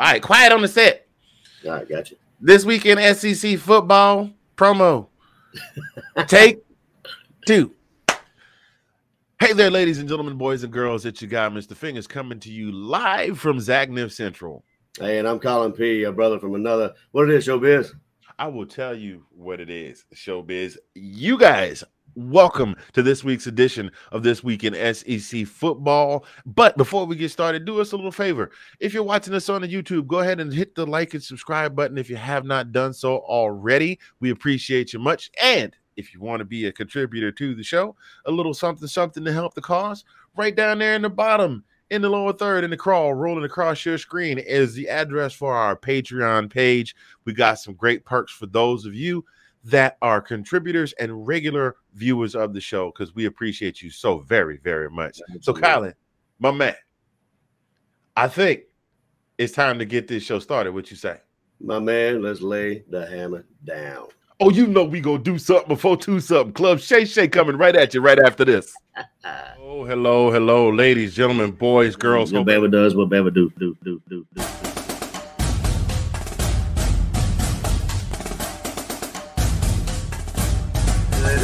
All right, quiet on the set. All right, gotcha. This weekend SEC football promo. Take two. Hey there, ladies and gentlemen, boys and girls. It's your guy, Mr. Fingers, coming to you live from Zagnif Central. Hey, and I'm Collin P, a brother from another. What it is, showbiz? I will tell you what it is, showbiz. You guys, welcome to this week's edition of This Week in SEC Football. But before we get started, do us a little favor. If you're watching us on the YouTube, go ahead and hit the like and subscribe button if you have not done so already. We appreciate you much. And if you want to be a contributor to the show, a little something, something to help the cause, right down there in the bottom, in the lower third, in the crawl, rolling across your screen is the address for our Patreon page. We got some great perks for those of you that are contributors and regular viewers of the show because we appreciate you so very, very much. So, Collin, my man, I think it's time to get this show started. What you say? My man, let's lay the hammer down. Oh, you know we gonna do something before two something. Club Shay Shay coming right at you right after this. oh, hello, hello, ladies, gentlemen, boys, girls. What Bama does, what Bama do, do, do, do, do.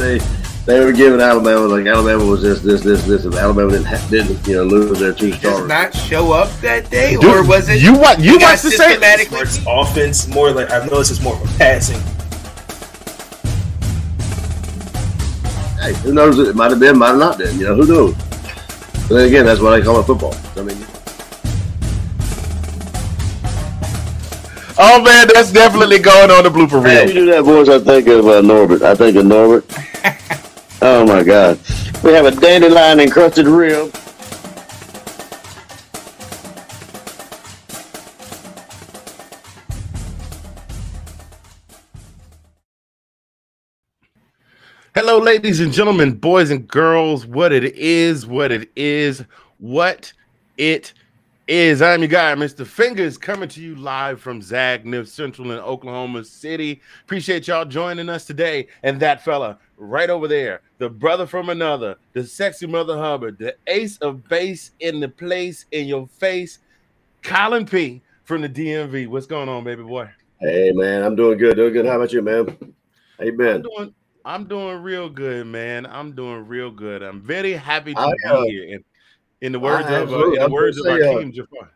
They, they were giving Alabama like Alabama was this, this, this, this, and Alabama didn't, ha- didn't you know lose their two Does stars. not show up that day, Dude, or was it you what you got watched the same? it's offense more like I've noticed it's more of a passing. Hey, who knows? It might have been, might have not been. You know, who knows? But then again, that's what I call it football. I mean, Oh man, that's definitely going on the blooper reel. Hey, you reel. do that voice, I think of uh, Norbert. I think of Norbert. Oh my God. We have a dandelion encrusted rib. Hello, ladies and gentlemen, boys and girls. What it is, what it is, what it is. I'm your guy, Mr. Fingers, coming to you live from Zagnif Central in Oklahoma City. Appreciate y'all joining us today. And that fella right over there, the brother from another, the sexy mother Hubbard, the ace of base in the place in your face, Collin P from the DMV. What's going on, baby boy? Hey, man, I'm doing good. Doing good. How about you, man? How you I'm doing I'm doing real good, man. I'm doing real good. I'm very happy to I, be uh, here. In, in the words of uh, in the words of gonna say, uh, Hakeem Jafar.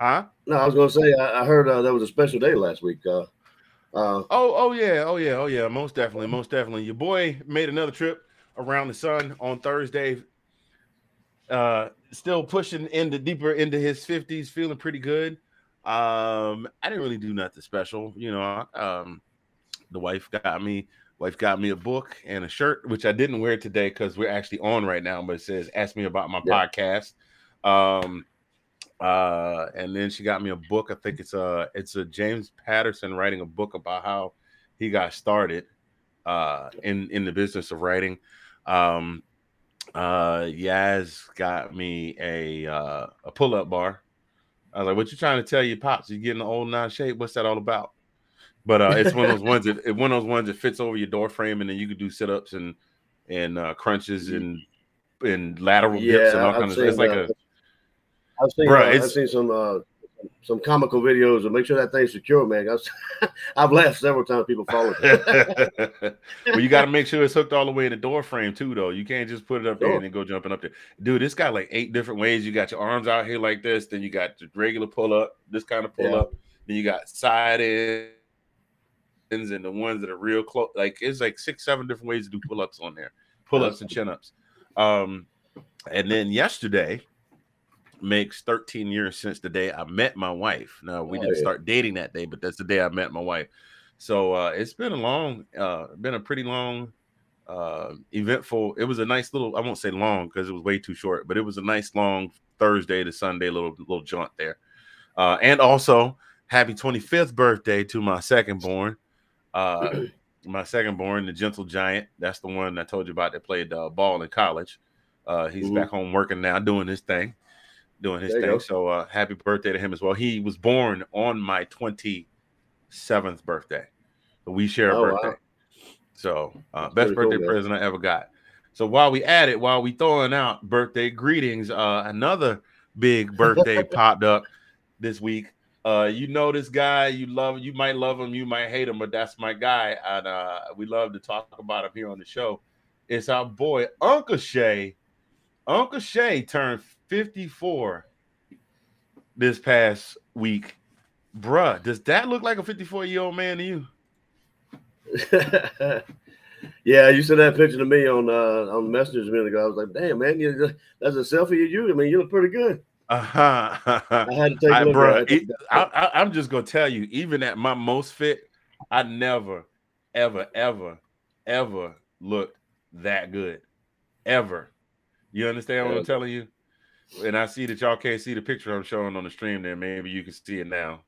Huh? No, I was to say, I, I heard uh, there was a special day last week. Uh, uh, Oh, oh yeah, oh yeah, oh yeah. Most definitely, most definitely. Your boy made another trip around the sun on Thursday. Uh still pushing into deeper into his 50s, feeling pretty good. Um, I didn't really do nothing special, you know. Um, the wife got me wife got me a book and a shirt, which I didn't wear today because we're actually on right now, but it says ask me about my Yeah. podcast. Um uh and then she got me a book. I think it's a it's a James Patterson writing a book about how he got started uh in in the business of writing. Um uh Yaz got me a uh a pull-up bar. I was like, what you trying to tell your pops? You getting the old of shape? What's that all about? But uh, it's one of those ones that it- one of those ones that fits over your door frame, and then you can do sit ups and and uh, crunches and and lateral dips and all kinds of. It's like uh, a I've seen, Bruh, uh, I've seen some uh, some comical videos. And make sure that thing's secure, man. I've laughed several times. People fall. well, you got to make sure it's hooked all the way in the door frame too, though. You can't just put it up there Sure. and then go jumping up there. Dude, it's got like eight different ways. You got your arms out here like this, then you got the regular pull up, this kind of pull Yeah. up, then you got side ends and the ones that are real close. Like it's like six, seven different ways to do pull ups on there, pull ups and chin ups. Um, and then yesterday makes 13 years since the day I met my wife. Now we Oh, didn't yeah. start dating that day, but that's the day I met my wife. So uh, it's been a long, uh, been a pretty long, uh, eventful. It was a nice little. I won't say long because it was way too short, but it was a nice long Thursday to Sunday little little jaunt there. Uh, and also, happy 25th birthday to my second born. Uh, my second born, the gentle giant. That's the one I told you about that played uh, ball in college. Uh, he's Mhm. back home working now, doing his thing, doing his thing. go. So uh, happy birthday to him as well. He was born on my 27th birthday. So we share a Oh, wow. birthday. So uh, best cool, birthday man. present I ever got. So while we at it, while we throwing out birthday greetings, uh, another big birthday popped up this week. Uh, you know this guy, you love you might love him, you might hate him, but that's my guy, and uh, we love to talk about him here on the show. It's our boy Uncle Shay. Uncle Shay turned 54 this past week. Bruh, does that look like a 54 year old man to you? yeah, you sent that picture to me on uh, on messengers a minute ago. I was like, damn man, you, that's a selfie of you. I mean, you look pretty good. Uh-huh. I had to take a I, look bro, it. I, I, I'm just gonna tell you, even at my most fit, I never, ever, ever, ever looked that good, ever. You understand what I'm telling you? And I see that y'all can't see the picture I'm showing on the stream. There, maybe you can see it now.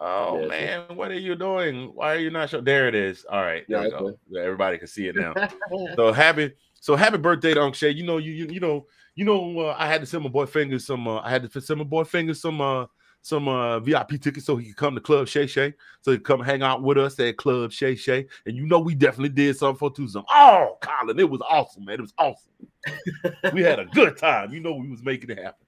Oh Yes. man, what are you doing? Why are you not showing? There it is. All right, there Yeah, go. Everybody can see it now. So happy, so happy birthday to Uncle Shay. You know, you you, you know, you know, uh, I had to send my boy Fingers some. Uh, I had to send my boy Fingers some uh some uh VIP tickets so he could come to Club Shay Shay, so he could come hang out with us at Club Shay Shay. And you know, we definitely did something for Tuesday. Oh, Collin, it was awesome, man. It was awesome. we had a good time. You know, we was making it happen.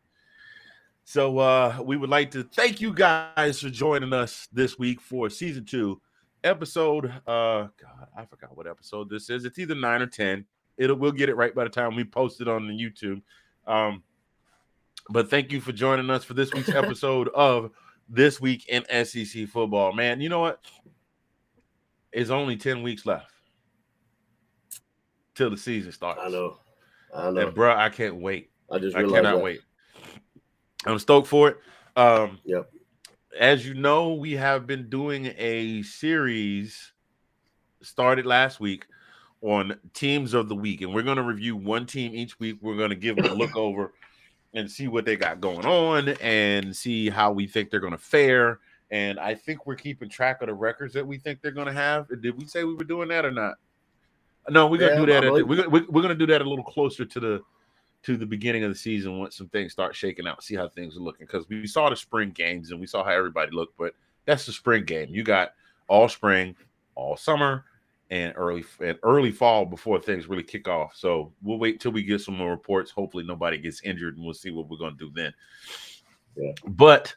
So uh we would like to thank you guys for joining us this week for season two, episode uh God, I forgot what episode this is. It's either nine or ten. It'll we'll get it right by the time we post it on the YouTube. Um, but thank you for joining us for this week's episode of This Week in SEC Football. Man, you know what? It's only 10 weeks left till the season starts. I know. I know. And bro, I can't wait. I just I cannot that. wait. I'm stoked for it. Um, Yep. As you know, we have been doing a series started last week on teams of the week, and we're going to review one team each week. We're going to give them a look over and see what they got going on and see how we think they're going to fare. And I think we're keeping track of the records that we think they're going to have. Did we say we were doing that or not? No, we're gonna Yeah, do that. At the, we're, gonna, we're, we're gonna do that a little closer to the to the beginning of the season once some things start shaking out, see how things are looking. Because we saw the spring games and we saw how everybody looked, but that's the spring game. You got all spring, all summer, and early and early fall before things really kick off. So we'll wait till we get some more reports. Hopefully nobody gets injured, and we'll see what we're gonna do then. Yeah. But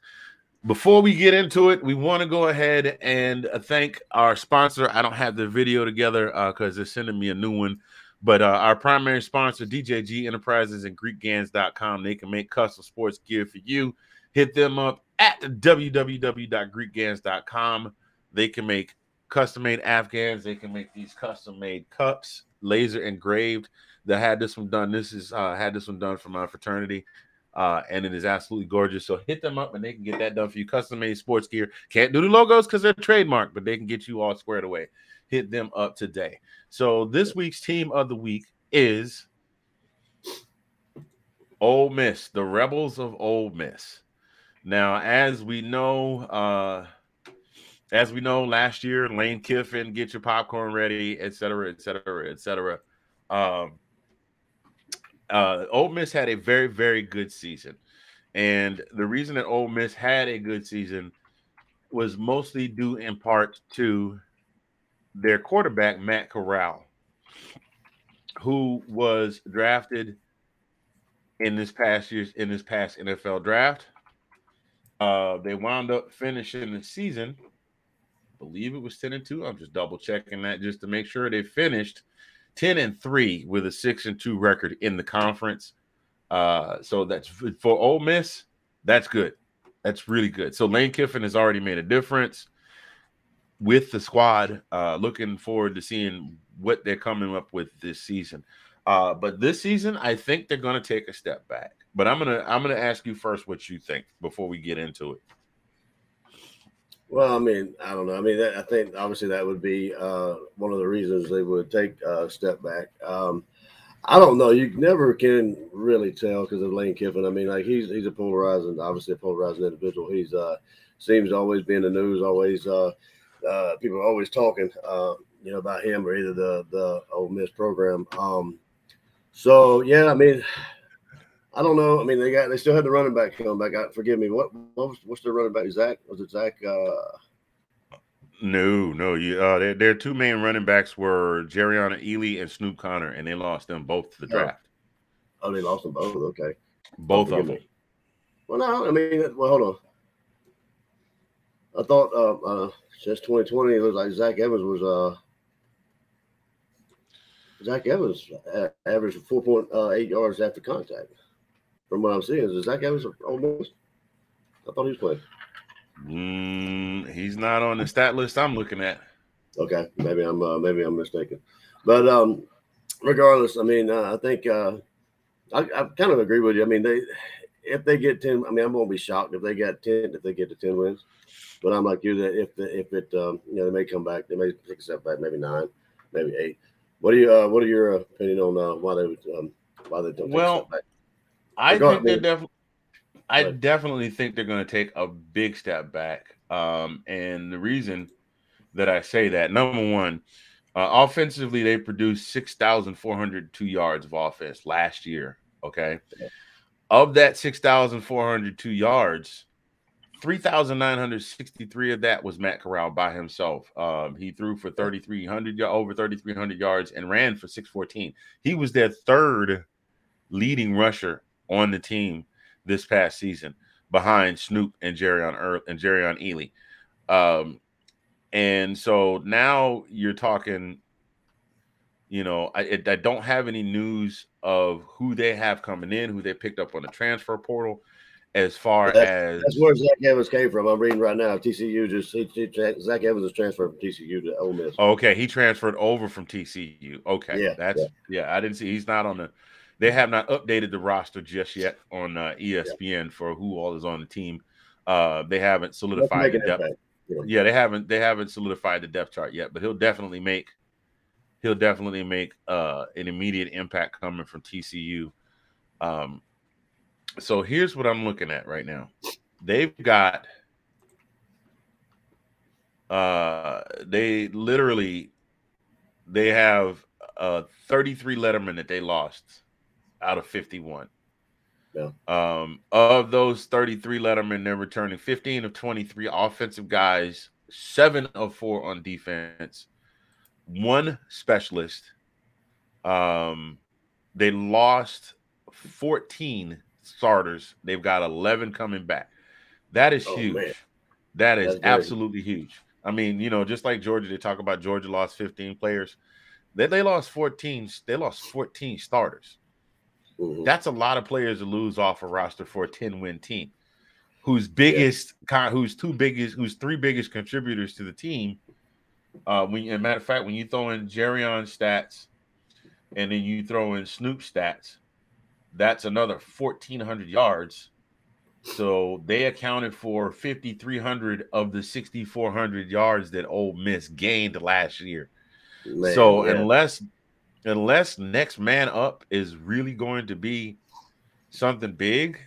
before we get into it, we want to go ahead and uh, thank our sponsor. I don't have the video together because they're sending me a new one. But uh, our primary sponsor, DJG Enterprises and GreekGans.com, they can make custom sports gear for you. Hit them up at www.greekgans.com. They can make custom made Afghans. They can make these custom made cups, laser engraved. That had this one done. This is uh, had this one done for my fraternity, uh, and it is absolutely gorgeous. So hit them up, and they can get that done for you. Custom made sports gear. Can't do the logos because they're trademarked, but they can get you all squared away. Hit them up today. So this week's team of the week is Ole Miss, the Rebels of Ole Miss. Now, as we know, uh, as we know, last year Lane Kiffin, get your popcorn ready, et cetera, et cetera, et cetera. Um, uh, Ole Miss had a very, very good season, and the reason that Ole Miss had a good season was mostly due in part to their quarterback Matt Corral, who was drafted in this past year's in this past NFL draft. Uh, they wound up finishing the season. Believe it was 10 and 2. I'm just double checking that just to make sure they finished 10 and 3 with a 6 and 2 record in the conference. Uh, so that's for Ole Miss, that's good. That's really good. So Lane Kiffin has already made a difference with the squad. Uh, looking forward to seeing what they're coming up with this season. Uh, but this season, I think they're going to take a step back. But I'm gonna I'm gonna ask you first what you think before we get into it. Well, I mean, I don't know. I mean, that, I think obviously that would be uh, one of the reasons they would take a step back. Um, I don't know. You never can really tell because of Lane Kiffin. I mean, like he's he's a polarizing, obviously a polarizing individual. He's uh seems to always be in the news. Always uh, uh people are always talking uh you know about him or either the the Ole Miss program. Um, so yeah, I mean. I don't know. I mean, they got they still had the running back come back. I, forgive me. What, what was what's their running back? Zach was it Zach? Uh, No, no, you uh their, their two main running backs were Jerrion Ealy and Snoop Conner, and they lost them both to the Oh. draft. oh, they lost them both. Okay. Both of them. me. Well, no, I mean, well, hold on. I thought uh, uh, since 2020, it was like Zach Evans was uh, Zach Evans averaged 4.8 yards after contact. From what I'm seeing, is Zach Evans almost? I thought he was playing. Mm, he's not on the stat list I'm looking at. Okay, maybe I'm uh, maybe I'm mistaken, but um, regardless, I mean, uh, I think uh, I, I kind of agree with you. I mean, they if they get ten, I mean, I'm gonna be shocked if they got ten if they get to ten wins. But I'm like you that if the, if it um, you know they may come back, they may take a step back, maybe nine, maybe eight. What do you uh, what are your opinion on uh, why they would um, why they don't? Well, I think they're definitely. I definitely think they're going to take a big step back. Um, and the reason that I say that, number one, uh, offensively, they produced 6,402 yards of offense last year. Okay. Yeah. Of that 6,402 yards, 3,963 of that was Matt Corral by himself. Um, he threw for 3,300, over 3,300 yards and ran for 614. He was their third leading rusher on the team this past season behind Snoop and Jerry on Earth and Jerrion Ealy. Um, and so now you're talking, you know, I, I don't have any news of who they have coming in, who they picked up on the transfer portal. As far that's, as that's where Zach Evans came from. I'm reading right now. TCU just he, he, Zach Evans is transferred from TCU to Ole Miss. Okay, he transferred over from TCU. Okay, yeah, that's yeah. yeah I didn't see. He's not on the they have not updated the roster just yet on uh, ESPN yeah. for who all is on the team. Uh, they haven't solidified the depth. Yeah. yeah, they haven't they haven't solidified the depth chart yet, but he'll definitely make he'll definitely make uh, an immediate impact coming from TCU. Um, so here's what I'm looking at right now. They've got uh they literally they have uh 33 letterman that they lost out of 51. Yeah. Um, of those 33 Letterman, they're returning 15 of 23 offensive guys, seven of four on defense, one specialist. Um, they lost 14 starters. They've got 11 coming back. That is oh, huge. Man. That is absolutely huge. I mean, you know, just like Georgia, they talk about Georgia lost 15 players. They, they lost 14, they lost 14 starters. Mm-hmm. That's a lot of players to lose off a roster for a 10 win team whose biggest yeah. whose two biggest whose three biggest contributors to the team. Uh when as matter of fact, when you throw in Jerrion stats and then you throw in Snoop stats, that's another 1400 yards. So they accounted for 5,300 of the 6,400 yards that Ole Miss gained last year. Man, so yeah. unless unless next man up is really going to be something big,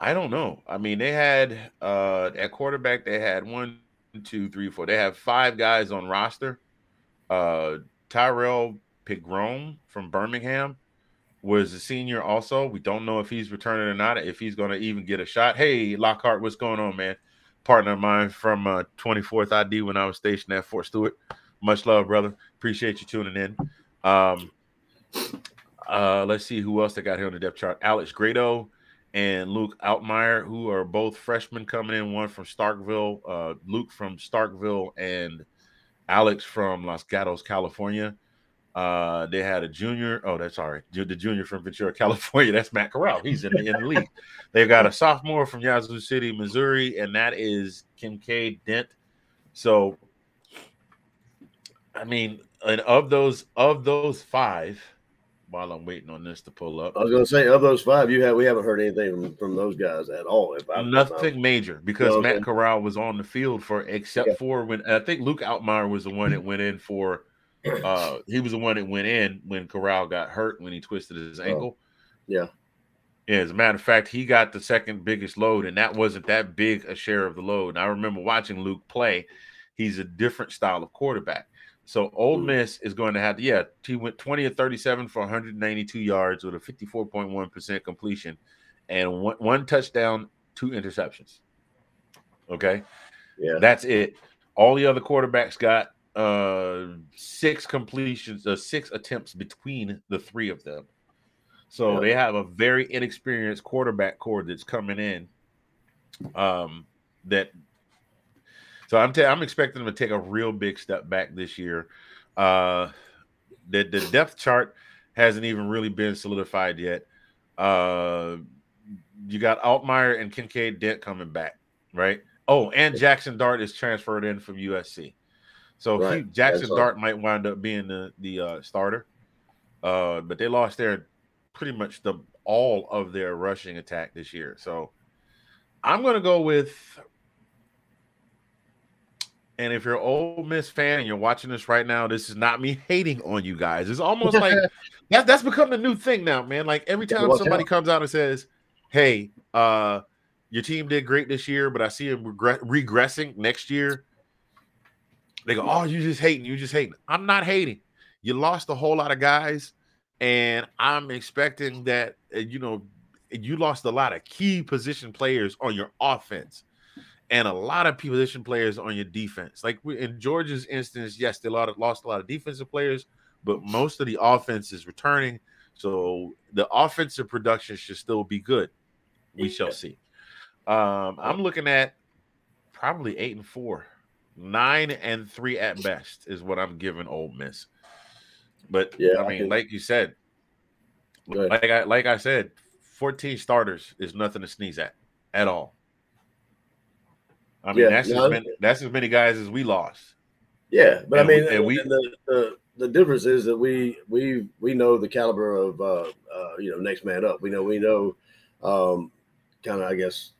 I don't know. I mean, they had uh at quarterback, they had one, two, three, four. They have five guys on roster. Uh Tyrrell Pigrome from Birmingham was a senior also. We don't know if he's returning or not, if he's gonna even get a shot. Hey, Lockhart, what's going on, man? Partner of mine from uh 24th ID when I was stationed at Fort Stewart. Much love, brother. Appreciate you tuning in. Um, uh, let's see who else they got here on the depth chart. Alex Grado and Luke Altmyer, who are both freshmen coming in. One from Starkville, uh, Luke from Starkville, and Alex from Los Gatos, California. Uh, they had a junior. Oh, that's sorry, the junior from Ventura, California. That's Matt Corral. He's in the, in the league. They've got a sophomore from Yazoo City, Missouri, and that is Kim Kinkead Dent. So, I mean, and of those of those five, while I'm waiting on this to pull up, I was going to say of those five, you have we haven't heard anything from, from those guys at all. If I, Nothing major because Matt Corral was on the field for except yeah. for when I think Luke Altmyer was the one that went in for. Uh, he was the one that went in when Corral got hurt when he twisted his oh. ankle. Oh. Yeah. Yeah, as a matter of fact, he got the second biggest load, and that wasn't that big a share of the load. And I remember watching Luke play. He's a different style of quarterback. So Ole. Miss is going to have to, yeah, he went 20 of 37 for 192 yards with a 54.1% completion and one, one touchdown, two interceptions. Okay. Yeah. That's it. All the other quarterbacks got uh six completions, uh, six attempts between the three of them. So yeah. they have a very inexperienced quarterback core that's coming in. Um, that So I'm i I'm expecting them to take a real big step back this year. Uh, the the depth chart hasn't even really been solidified yet. Uh, you got Altmyer and Kinkead Dent coming back, right? Oh, and Jackson Dart is transferred in from USC. So right. he, Jackson That's Dart might wind up being the the uh, starter. Uh, but they lost their pretty much the all of their rushing attack this year. So I'm going to go with. And if you're an Ole Miss fan and you're watching this right now, this is not me hating on you guys. It's almost like that, that's become the new thing now, man. Like every time somebody out. comes out and says, "Hey, uh, your team did great this year, but I see them regressing next year," they go, "Oh, you just hating? You just hating?" I'm not hating. You lost a whole lot of guys, and I'm expecting that uh, you know you lost a lot of key position players on your offense and a lot of position players on your defense. Like in Georgia's instance, yes, they lost a lot of defensive players, but most of the offense is returning. So the offensive production should still be good. We shall see. Um, I'm looking at probably eight and four, nine and three at best is what I'm giving Ole Miss. But yeah, I mean, I like you said, like I like I said, 14 starters is nothing to sneeze at at all. I mean, yeah, that's no, as many, that's as many guys as we lost. Yeah, but and I mean, we, and we the, the, the difference is that we we we know the caliber of uh, uh you know next man up. We know we know um kind of I guess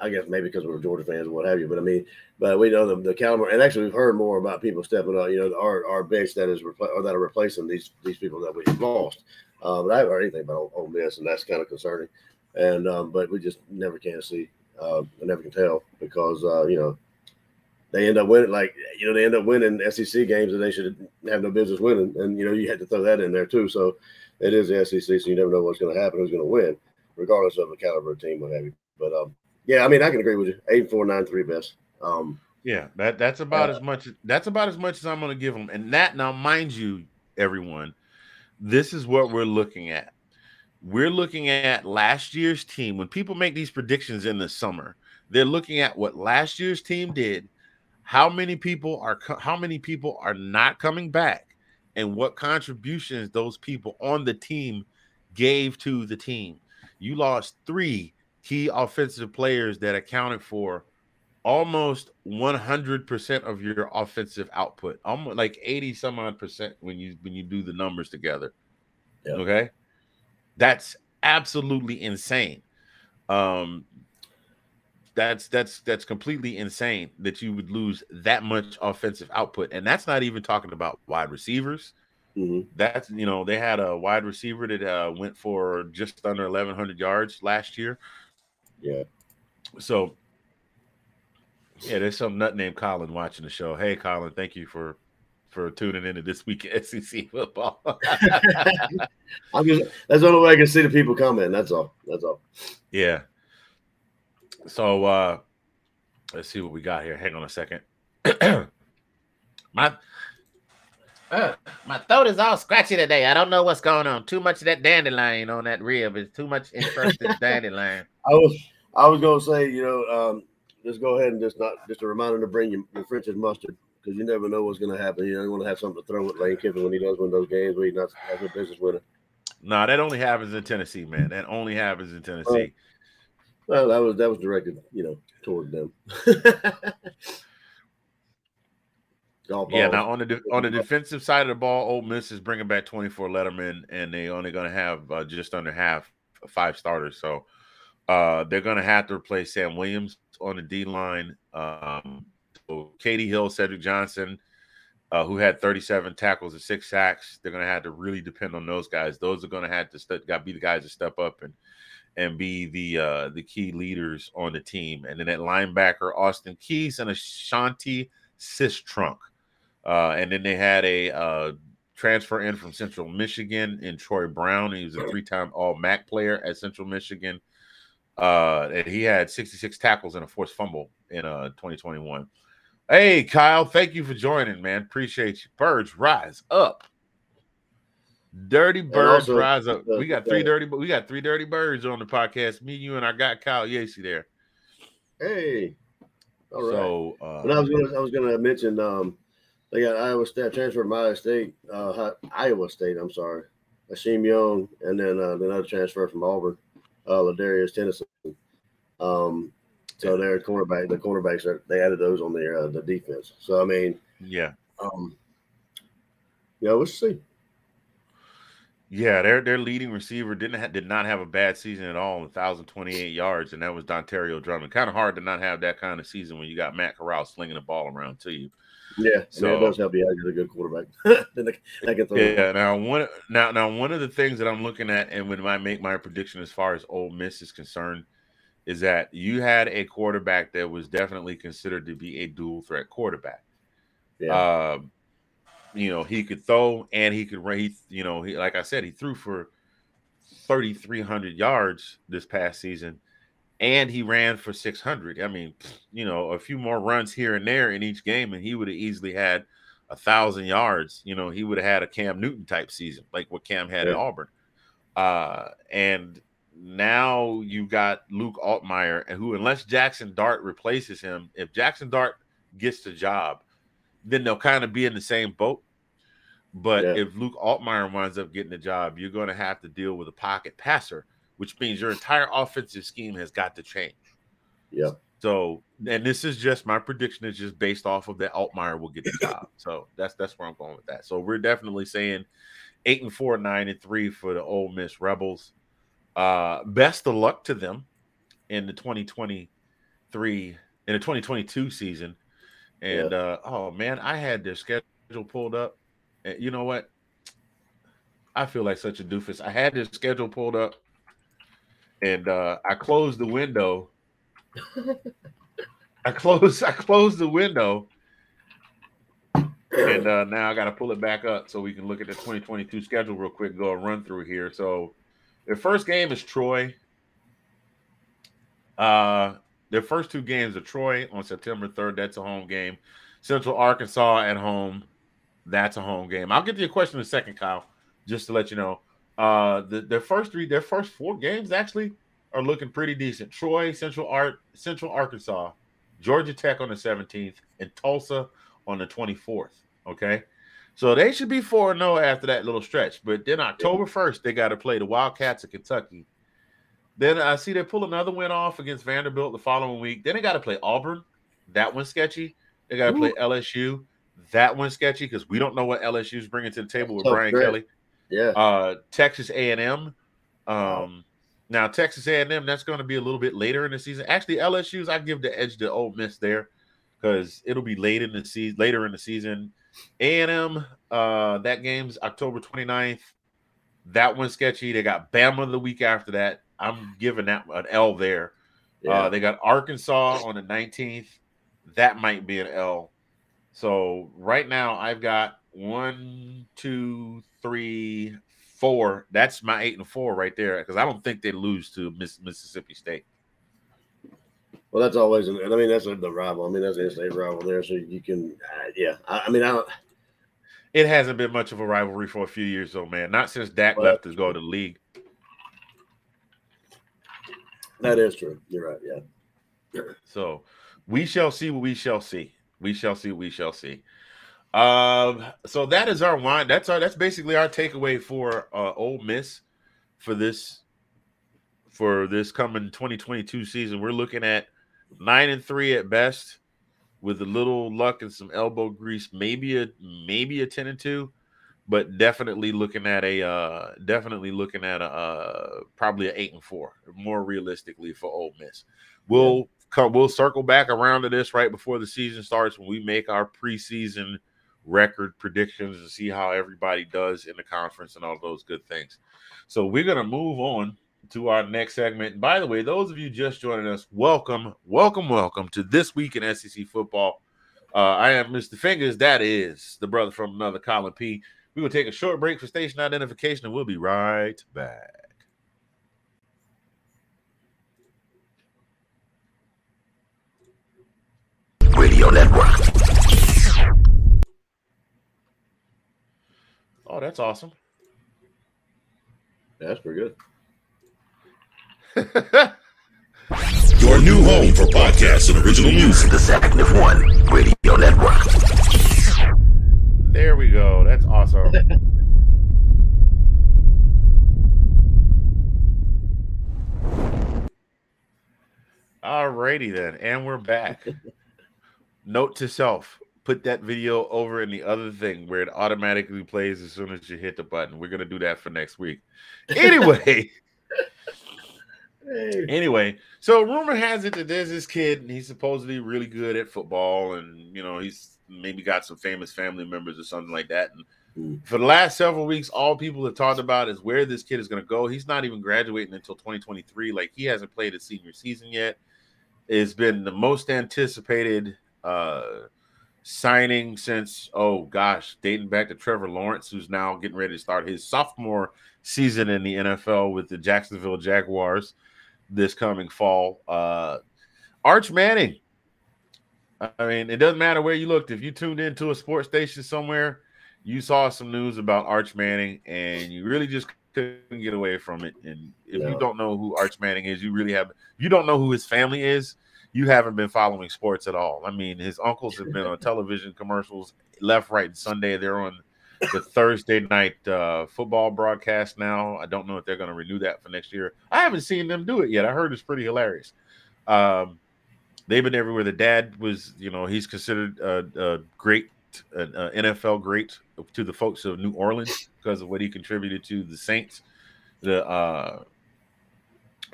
I guess maybe because we're Georgia fans or what have you. But I mean, but we know the, the caliber, and actually we've heard more about people stepping up. You know, our our bench that is repl- or that are replacing these these people that we've lost. Uh, but I haven't heard anything about Ole Miss, and that's kind of concerning. And um, but we just never can see, uh, I never can tell because uh, you know they end up winning like you know they end up winning SEC games that they should have no business winning, and you know you had to throw that in there too. So it is the SEC, so you never know what's going to happen, who's going to win, regardless of the caliber of team, what have you. But um, yeah, I mean, I can agree with you. Eight, four, nine, three best. Um, yeah, that that's about uh, as much. That's about as much as I'm going to give them. And that now, mind you, everyone, this is what we're looking at. We're looking at last year's team. When people make these predictions in the summer, they're looking at what last year's team did. How many people are how many people are not coming back, and what contributions those people on the team gave to the team. You lost three key offensive players that accounted for almost 100% of your offensive output almost like 80 some odd percent when you when you do the numbers together yep. okay that's absolutely insane um that's that's that's completely insane that you would lose that much offensive output and that's not even talking about wide receivers mm-hmm. that's you know they had a wide receiver that uh, went for just under 1100 yards last year yeah. So, yeah, there's some nut named Colin watching the show. Hey, Colin, thank you for for tuning into this week SEC football. I'm just that's the only way I can see the people coming. That's all. That's all. Yeah. So uh let's see what we got here. Hang on a second. my uh, my throat is all scratchy today. I don't know what's going on. Too much of that dandelion on that rib. It's too much encrusted dandelion. I was I was gonna say, you know, um, just go ahead and just not just a reminder to bring your, your French's mustard because you never know what's gonna happen. You know, you want to have something to throw at Lane Kiffin when he does win those games where he not has a business winning. No, nah, that only happens in Tennessee, man. That only happens in Tennessee. well, that was that was directed, you know, toward them. yeah, now on the de- on the defensive side of the ball, Ole Miss is bringing back 24 Letterman, and they only going to have uh, just under half five starters. So uh, they're going to have to replace Sam Williams on the D line. Um, KD Hill, Cedric Johnson, uh, who had 37 tackles and six sacks. They're going to have to really depend on those guys. Those are going to have to st- got be the guys to step up and and be the uh, the key leaders on the team. And then at linebacker, Austin Keys and Ashanti Sistrunk. Uh, and then they had a uh, transfer in from Central Michigan in Troy Brown. He was a three-time All MAC player at Central Michigan. Uh, and he had 66 tackles and a forced fumble in uh 2021. Hey, Kyle, thank you for joining, man. Appreciate you. Birds rise up. Dirty birds also, rise up. we got three dirty, we got three dirty birds on the podcast. Me, you, and I got Kyle Yacy there. Hey. All right. So, uh, But I was gonna I was gonna mention um they got Iowa State transfer from Iowa State, uh Iowa State, I'm sorry. Ashim Young and then uh another transfer from Auburn, uh Ladarius Tennison. Um so their cornerback the cornerbacks are they added those on their uh, the defense. So I mean yeah, um yeah, we'll see. yeah, their their leading receiver didn't ha- did not have a bad season at all, 1,028 yards, and that was Dontario Drummond. Kind of hard to not have that kind of season when you got Matt Corral slinging the ball around to you. Yeah, so it does help you out. You're a good quarterback. then they, they can throw Yeah. Now one now now one of the things that I'm looking at, and when I make my prediction as far as Ole Miss is concerned, is that you had a quarterback that was definitely considered to be a dual threat quarterback. Yeah. Um, you know, he could throw and he could run. You know, he like I said, he threw for 3,300 yards this past season, and he ran for 600. I mean, you know, a few more runs here and there in each game, and he would have easily had a thousand yards. You know, he would have had a Cam Newton type season, like what Cam had at Auburn. Uh, and now you've got Luke Altmyer, and who, unless Jackson Dart replaces him, if Jackson Dart gets the job, then they'll kind of be in the same boat. But Yeah. if Luke Altmyer winds up getting the job, you're going to have to deal with a pocket passer, which means your entire offensive scheme has got to change. yeah. So, and this is just my prediction is just based off of that Altmyer will get the job. So that's that's where I'm going with that. So we're definitely saying eight and four, nine and three for the Ole Miss Rebels. Uh, best of luck to them in the 2023 in the 2022 season. And uh, oh man, I had their schedule pulled up. And you know what? I feel like such a doofus. I had this schedule pulled up, and uh, I closed the window. I closed. I closed the window, and uh, now I got to pull it back up so we can look at the 2022 schedule real quick. Go a run through here. So, their first game is Troy. Uh, their first two games are Troy on September 3rd. That's a home game. Central Arkansas at home. That's a home game. I'll get to your question in a second, Kyle. Just to let you know, uh, the their first three, their first four games actually are looking pretty decent. Troy, Central Art, Central Arkansas, Georgia Tech on the 17th, and Tulsa on the 24th. Okay. So they should be 4 0 after that little stretch. But then October 1st, they got to play the Wildcats of Kentucky. Then I see they pull another win off against Vanderbilt the following week. Then they got to play Auburn. That one's sketchy. They got to play LSU. That one's sketchy because we don't know what LSU's bringing to the table with Tough Brian stretch. Kelly Yeah. uh Texas A&M. Um now Texas A&M that's going to be a little bit later in the season. Actually LSU's I give the edge to Ole Miss there cuz it'll be late in the season later in the season. A&M uh that game's October 29th. That one's sketchy. They got Bama the week after that. I'm giving that an L there. yeah. Uh, they got Arkansas on the 19th. That might be an L. So right now I've got one, two, three, four. That's my eight and four right there because I don't think they lose to Miss, Mississippi State. Well, that's always, an, I mean, that's the rival. I mean, that's an in-state rival there, so you can, uh, yeah. I, I mean, I don't. It hasn't been much of a rivalry for a few years, though, man. Not since Dak Well, left to go to the league. That is true. You're right. Yeah. So we shall see what we shall see. We shall see what we shall see. Um, so that is our wine. That's our that's basically our takeaway for uh Ole Miss for this for this coming 2022 season. We're looking at nine and three at best, with a little luck and some elbow grease, maybe a maybe a 10 and two, but definitely looking at a uh definitely looking at a uh probably an eight and four, more realistically for Ole Miss. We'll come we'll circle back around to this right before the season starts when we make our preseason record predictions and see how everybody does in the conference and all those good things. So we're gonna move on to our next segment. By the way, those of you just joining us, welcome, welcome, welcome to this week in SEC football. Uh, I am Mr. Fingers. That is the brother from another Collin P. We will take a short break for station identification and we'll be right back. Radio Network. Oh, that's awesome. That's pretty good. You're Your new home for podcasts and original music. The Second of One Radio Network. There we go. That's awesome. Alrighty then, and we're back. Note to self: put that video over in the other thing where it automatically plays as soon as you hit the button. We're gonna do that for next week. Anyway, Hey, anyway, so rumor has it that there's this kid, and he's supposedly really good at football, and you know he's maybe got some famous family members or something like that. And Mm. for the last several weeks, all people have talked about is where this kid is going to go. He's not even graduating until 2023. Like he hasn't played a senior season yet. It's been the most anticipated uh signing since oh gosh, dating back to Trevor Lawrence, who's now getting ready to start his sophomore season in the NFL with the Jacksonville Jaguars this coming fall. Uh Arch Manning. I mean, it doesn't matter where you looked. If you tuned into a sports station somewhere, you saw some news about Arch Manning, and you really just couldn't get away from it. And if No. you don't know who Arch Manning is, you really have. You don't know who his family is. You haven't been following sports at all. I mean, his uncles have been on television commercials left, right, and Sunday. They're on the Thursday night uh, football broadcast now. I don't know if they're going to renew that for next year. I haven't seen them do it yet. I heard it's pretty hilarious. Um, they've been everywhere. The dad was, you know, he's considered a, a great, an uh, NFL great to the folks of New Orleans because of what he contributed to the Saints. The uh,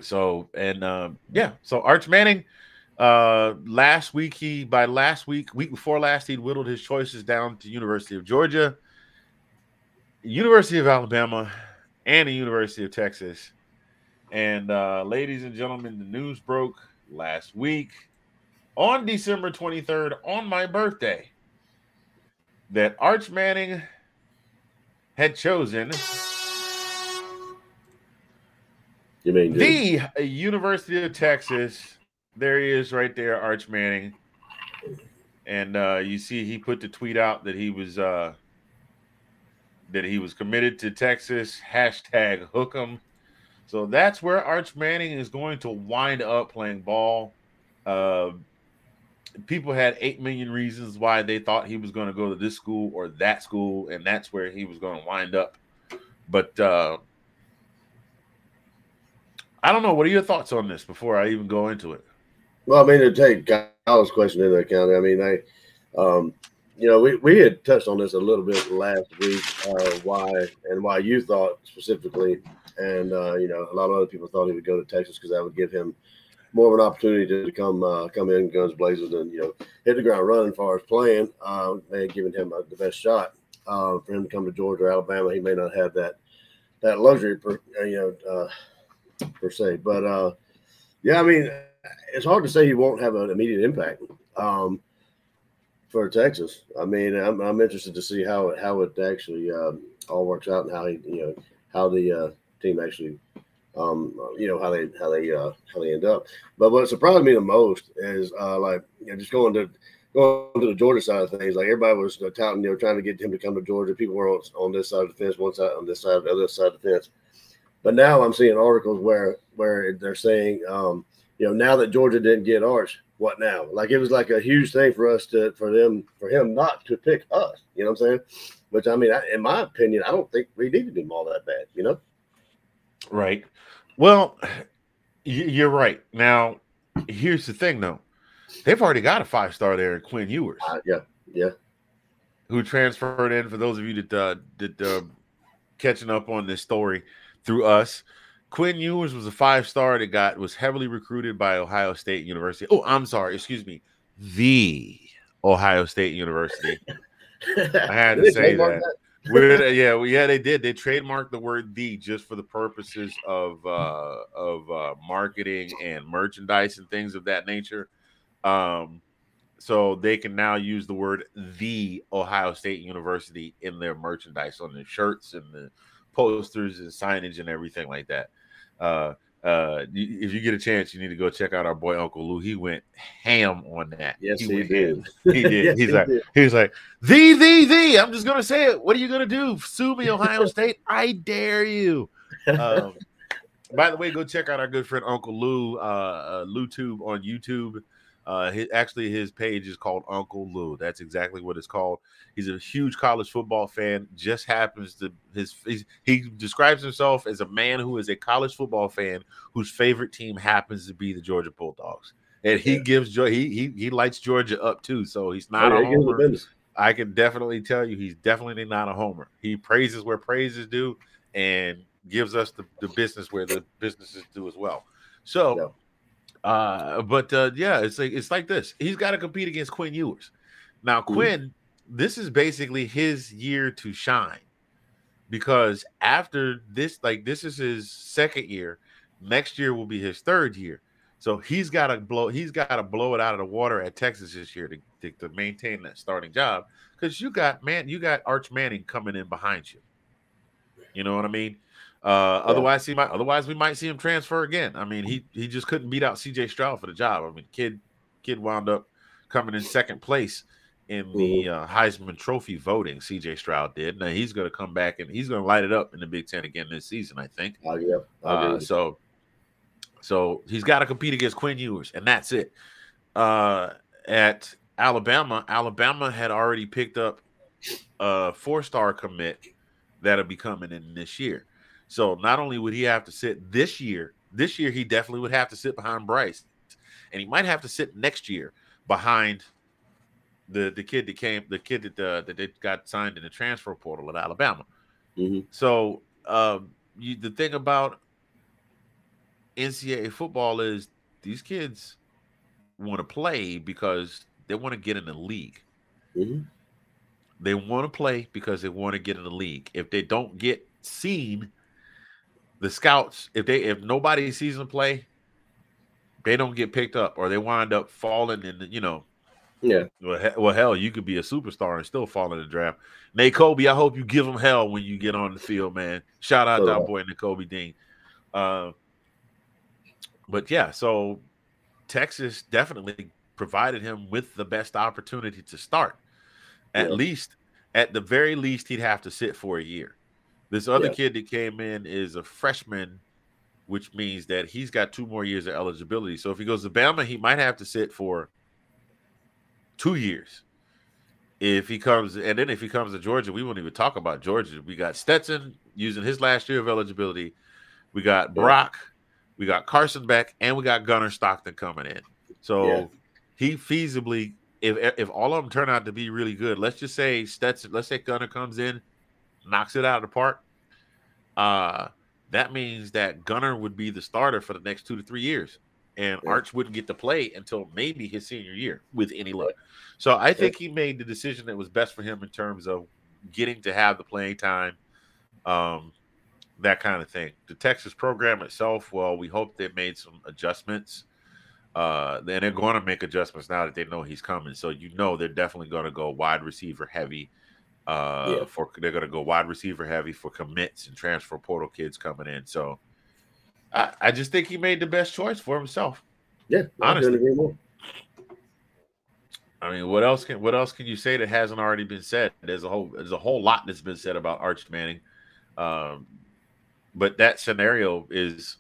so and um, yeah, so Arch Manning. Uh, last week he by last week, week before last, he'd whittled his choices down to University of Georgia, University of Alabama, and the University of Texas. And uh, ladies and gentlemen, the news broke last week on December 23rd, on my birthday, that Arch Manning had chosen you mean dude? the University of Texas. There he is, right there, Arch Manning. And uh, you see, he put the tweet out that he was uh, that he was committed to Texas. Hashtag hook him. So that's where Arch Manning is going to wind up playing ball. Uh, people had eight million reasons why they thought he was going to go to this school or that school, and that's where he was going to wind up. But uh, I don't know. What are your thoughts on this before I even go into it? Well, I mean, to take Kyle's question into account, I mean, I, um, you know, we, we had touched on this a little bit last week, uh, why and why you thought specifically, and uh, you know, a lot of other people thought he would go to Texas because that would give him more of an opportunity to come uh, come in guns blazing and you know hit the ground running. As far as playing, uh, they had given him uh, the best shot uh, for him to come to Georgia or Alabama. He may not have that that luxury, per, you know, uh, per se, but uh, yeah, I mean, it's hard to say he won't have an immediate impact um, for Texas. I mean, I'm, I'm interested to see how it how it actually um, all works out and how he you know how the uh, team actually um, you know how they how they uh, how they end up. But what surprised me the most is uh, like you know, just going to going to the Georgia side of things. Like everybody was uh, touting, you know, trying to get him to come to Georgia. People were on, on this side of the fence, one side on this side, the other side of the fence. But now I'm seeing articles where where they're saying, um, you know, now that Georgia didn't get Arch, what now? Like it was like a huge thing for us to for them for him not to pick us. You know what I'm saying? Which I mean, I, in my opinion, I don't think we needed him all that bad. You know? Right. Well, you're right. Now, here's the thing, though. They've already got a five star there, in Quinn Ewers, Uh, yeah, yeah. who transferred in. For those of you that uh, that uh, catching up on this story through us, Quinn Ewers was a five star that got was heavily recruited by Ohio State University. Oh, I'm sorry, excuse me, the Ohio State University. I had to say trademark that. Yeah, well, yeah, they did. They trademarked the word "the" just for the purposes of uh, of uh, marketing and merchandise and things of that nature. Um, so they can now use the word "the Ohio State University" in their merchandise on their shirts and the posters and signage and everything like that. Uh, uh, if you get a chance, you need to go check out our boy Uncle Lou. He went ham on that. Yes, he went did. He did. Yes, He's he like, did. he was like, the, the, the. I'm just gonna say it. What are you gonna do? Sue me, Ohio State? I dare you. Um, by the way, go check out our good friend Uncle Lou, uh, uh Lou Tube on YouTube. Uh, his, actually, his page is called Uncle Lou. That's exactly what it's called. He's a huge college football fan. Just happens to his he describes himself as a man who is a college football fan whose favorite team happens to be the Georgia Bulldogs, and he yeah. gives joy. He he he lights Georgia up too. So he's not oh, yeah, a homer. I can definitely tell you, he's definitely not a homer. He praises where praises due, and gives us the, the business where the businesses do as well. So. Yeah uh, but uh, yeah, it's like it's like this. He's got to compete against Quinn Ewers. Now, Quinn, mm-hmm. this is basically his year to shine because after this, like this is his second year. Next year will be his third year. So he's got to blow. He's got to blow it out of the water at Texas this year to, to, to maintain that starting job. Because you got man, you got Arch Manning coming in behind you. You know what I mean? Uh, yeah. Otherwise, he might. Otherwise, we might see him transfer again. I mean, he he just couldn't beat out C.J. Stroud for the job. I mean, kid kid wound up coming in second place in the mm-hmm. uh, Heisman Trophy voting. C.J. Stroud did. Now he's going to come back and he's going to light it up in the Big Ten again this season. I think. Oh, yeah. Uh, so so he's got to compete against Quinn Ewers, and that's it. Uh, at Alabama, Alabama had already picked up a four-star commit that'll be coming in this year. So not only would he have to sit this year, this year he definitely would have to sit behind Bryce, and he might have to sit next year behind the the kid that came, the kid that uh, that they got signed in the transfer portal at Alabama. Mm-hmm. So um, you, the thing about NCAA football is these kids want to play because they want to get in the league. Mm-hmm. They want to play because they want to get in the league. If they don't get seen the scouts, if they if nobody sees them play, they don't get picked up or they wind up falling in the, you know. Yeah. Well, he, well, hell, you could be a superstar and still fall in the draft. Nakobe, I hope you give him hell when you get on the field, man. Shout out to our boy Nakobe Dean. Uh, but yeah, so Texas definitely provided him with the best opportunity to start. At yeah. least, at the very least, he'd have to sit for a year. This other yeah. kid that came in is a freshman, which means that he's got two more years of eligibility. So if he goes to Bama, he might have to sit for two years. If he comes, and then if he comes to Georgia, we won't even talk about Georgia. We got Stetson using his last year of eligibility. We got Brock, we got Carson back, and we got Gunnar Stockton coming in. So yeah. he feasibly, if if all of them turn out to be really good, let's just say Stetson, let's say Gunnar comes in knocks it out of the park, uh, that means that Gunnar would be the starter for the next two to three years, and yeah. Arch wouldn't get to play until maybe his senior year with any luck. So I think he made the decision that was best for him in terms of getting to have the playing time, um, that kind of thing. The Texas program itself, well, we hope they made some adjustments. Uh, and they're going to make adjustments now that they know he's coming. So you know they're definitely going to go wide receiver heavy uh, yeah. for they're going to go wide receiver heavy for commits and transfer portal kids coming in. So I, I just think he made the best choice for himself. Yeah, honestly. I mean, what else can what else can you say that hasn't already been said? There's a whole there's a whole lot that's been said about Arch Manning, um, but that scenario is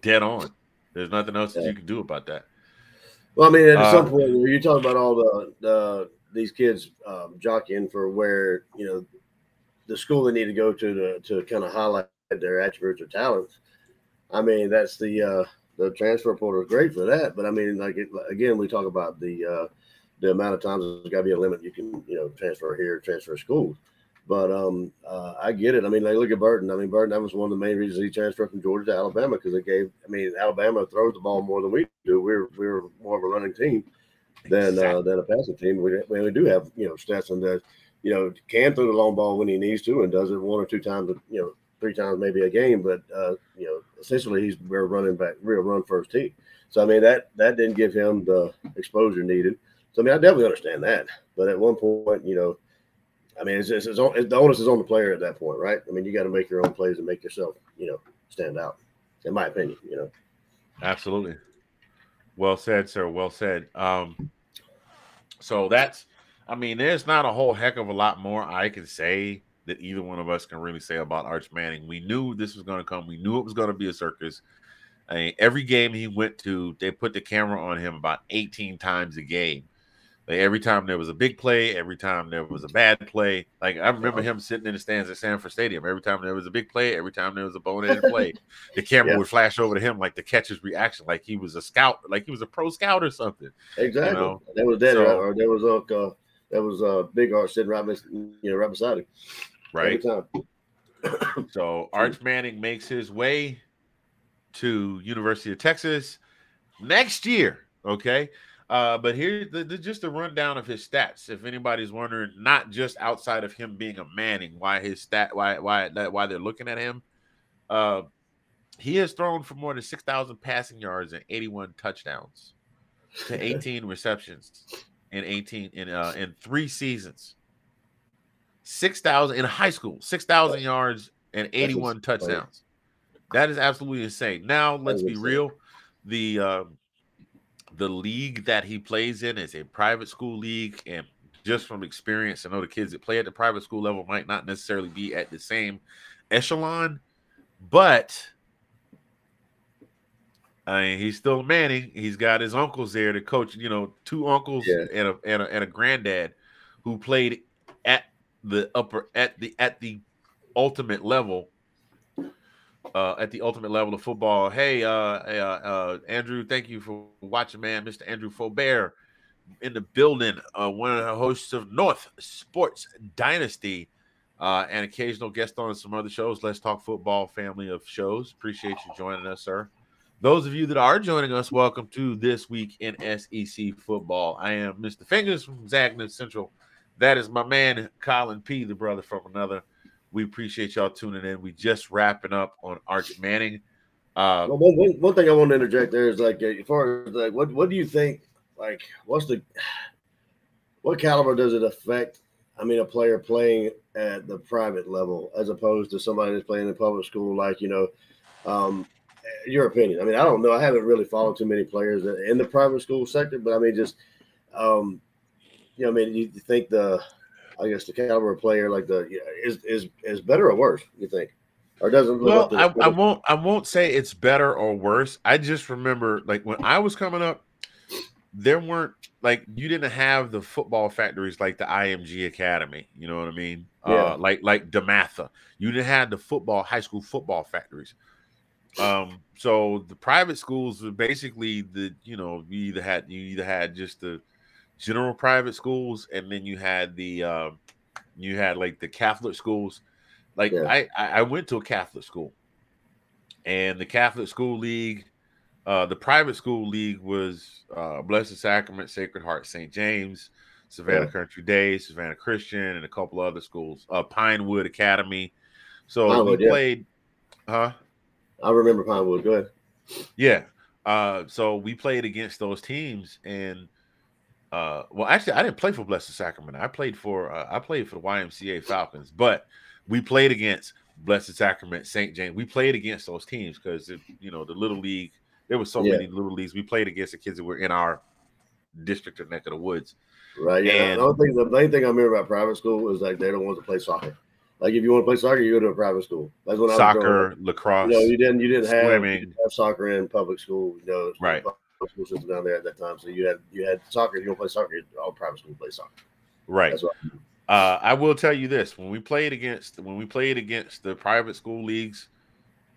dead on. There's nothing else yeah. that you can do about that. Well, I mean, at uh, some point, you're talking about all the the these kids um, jockeying for where you know the school they need to go to to, to kind of highlight their attributes or talents. I mean, that's the uh, the transfer portal is great for that, but I mean, like again, we talk about the uh, the amount of times there's got to be a limit you can you know transfer here, transfer schools. But um, uh, I get it. I mean, like look at Burton. I mean, Burton that was one of the main reasons he transferred from Georgia to Alabama because it gave. I mean, Alabama throws the ball more than we do. We're we're more of a running team than exactly. uh, than a passing team. We, we do have you know Stetson that you know can throw the long ball when he needs to and does it one or two times, you know, three times maybe a game. But uh, you know, essentially he's real running back, real run first team. So I mean that that didn't give him the exposure needed. So I mean I definitely understand that. But at one point, you know, I mean it's, it's, it's, on, the onus is on the player at that point, right? I mean you got to make your own plays and make yourself, you know, stand out. In my opinion, you know. Absolutely. Well said, sir. Well said. Um, so that's, I mean, there's not a whole heck of a lot more I can say that either one of us can really say about Arch Manning. We knew this was going to come. We knew it was going to be a circus. I mean, every game he went to, they put the camera on him about 18 times a game. Like every time there was a big play, every time there was a bad play. Like I remember him sitting in the stands at Sanford Stadium. Every time there was a big play, every time there was a boneheaded play, the camera Yeah. would flash over to him like the catcher's reaction, like he was a scout, like he was a pro scout or something. Exactly. know, there was that. so- or there was a uh there was uh, Big Art sitting right, you know, right beside him. Right. So Arch Manning makes his way to University of Texas next year. Okay. Uh, but here's the, the, just a rundown of his stats. If anybody's wondering, not just outside of him being a Manning, why his stat, why why that why they're looking at him. Uh, he has thrown for more than six thousand passing yards and eighty one touchdowns to eighteen receptions in eighteen in uh in three seasons. Six thousand in high school, six thousand yards and eighty one touchdowns. That is absolutely insane. Now let's be real. The um, the league that he plays in is a private school league, and just from experience, I know the kids that play at the private school level might not necessarily be at the same echelon, but I mean, he's still Manning. He's got his uncles there to coach. You know, two uncles Yeah. and a and a, and a granddad who played at the upper at the at the ultimate level. Uh, at the ultimate level of football. Hey, uh, uh, uh, Andrew, thank you for watching, man. Mr. Andrew Faubert in the building, uh, one of the hosts of North Sports Dynasty, uh, and occasional guest on some other shows. Let's talk football, family of shows. Appreciate you joining us, sir. Those of you that are joining us, welcome to this week in SEC football. I am Mr. Fingers from Zagna Central. That is my man Collin P, the brother from another. We appreciate y'all tuning in. We just wrapping up on Arch Manning. Uh, Well, one, one, thing I want to interject there is like, as far as like, what what do you think? Like, what's the what caliber does it affect? I mean, a player playing at the private level as opposed to somebody that's playing in public school, like you know, um, your opinion. I mean, I don't know. I haven't really followed too many players in the private school sector, but I mean, just um, you know, I mean, you think the, I guess the caliber of player like the is is is better or worse? You think, or doesn't? Well, I, I won't. I won't say it's better or worse. I just remember, like when I was coming up, there weren't like you didn't have the football factories like the IMG Academy. You know what I mean? Yeah. Uh, like like DeMatha. You didn't have the football high school football factories. Um, so the private schools were basically the you know you either had you either had just the general private schools and then you had the um you had like the Catholic schools. Like Yeah. I I went to a Catholic school, and the Catholic school league, uh, the private school league was uh, Blessed Sacrament, Sacred Heart, St. James, Savannah Yeah. Country Day, Savannah Christian, and a couple other schools. Uh, Pinewood Academy. So Pinewood, we yeah. played, huh? I remember Pinewood. Go ahead. Yeah. Uh, so we played against those teams, and uh, well, actually, I didn't play for Blessed Sacrament. I played for uh, I played for the YMCA Falcons, but we played against Blessed Sacrament, St. James. We played against those teams because you know the little league. There was so Yeah. many little leagues. We played against the kids that were in our district or neck of the woods. Right. Yeah. And- the only thing, the main thing I remember about private school is like they don't want to play soccer. Like if you want to play soccer, you go to a private school. That's when I was growing Soccer, lacrosse. You know, you didn't you didn't have, you didn't have soccer in public school. You know, Right. Public school system down there at that time. So you had you had soccer. You don't play soccer, all private school play soccer. right. That's what. Uh, I will tell you this: when we played against when we played against the private school leagues,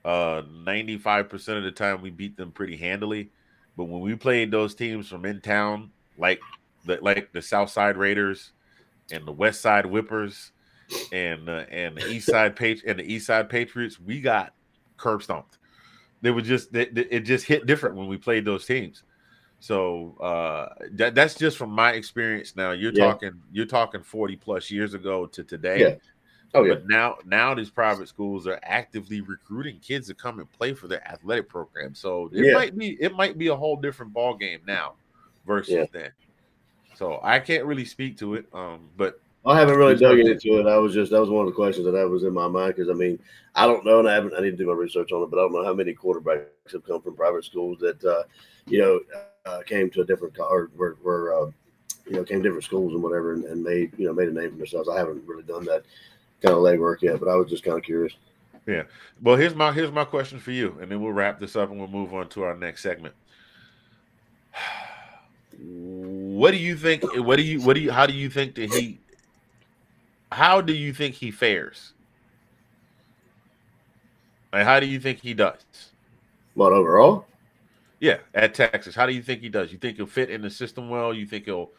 uh, ninety five percent of the time we beat them pretty handily. But when we played those teams from in town, like the like the South Side Raiders and the West Side Whippers and uh, and the East Side Patri- and the East Side Patriots, we got curb stomped. They were just they, they- it just hit different when we played those teams. So uh, that, that's just from my experience. Now you're Yeah. talking you're talking 40 plus years ago to today. Yeah. Oh yeah. But now now these private schools are actively recruiting kids to come and play for their athletic program. So it Yeah. might be it might be a whole different ball game now versus then. So I can't really speak to it. Um, but I haven't really dug into it. I was just that was one of the questions that I was in my mind because I mean I don't know and I haven't I need to do my research on it, but I don't know how many quarterbacks have come from private schools that uh, you know uh, came to a different or were, were uh, you know came to different schools and whatever and, and made you know made a name for themselves. I haven't really done that kind of legwork yet. But I was just kind of curious. Yeah. Well, here's my here's my question for you, and then we'll wrap this up and we'll move on to our next segment. What do you think? What do you what do you how do you think that he how do you think he fares? Like how do you think he does? But overall, Yeah, at Texas. How do you think he does? You think he'll fit in the system well? You think he'll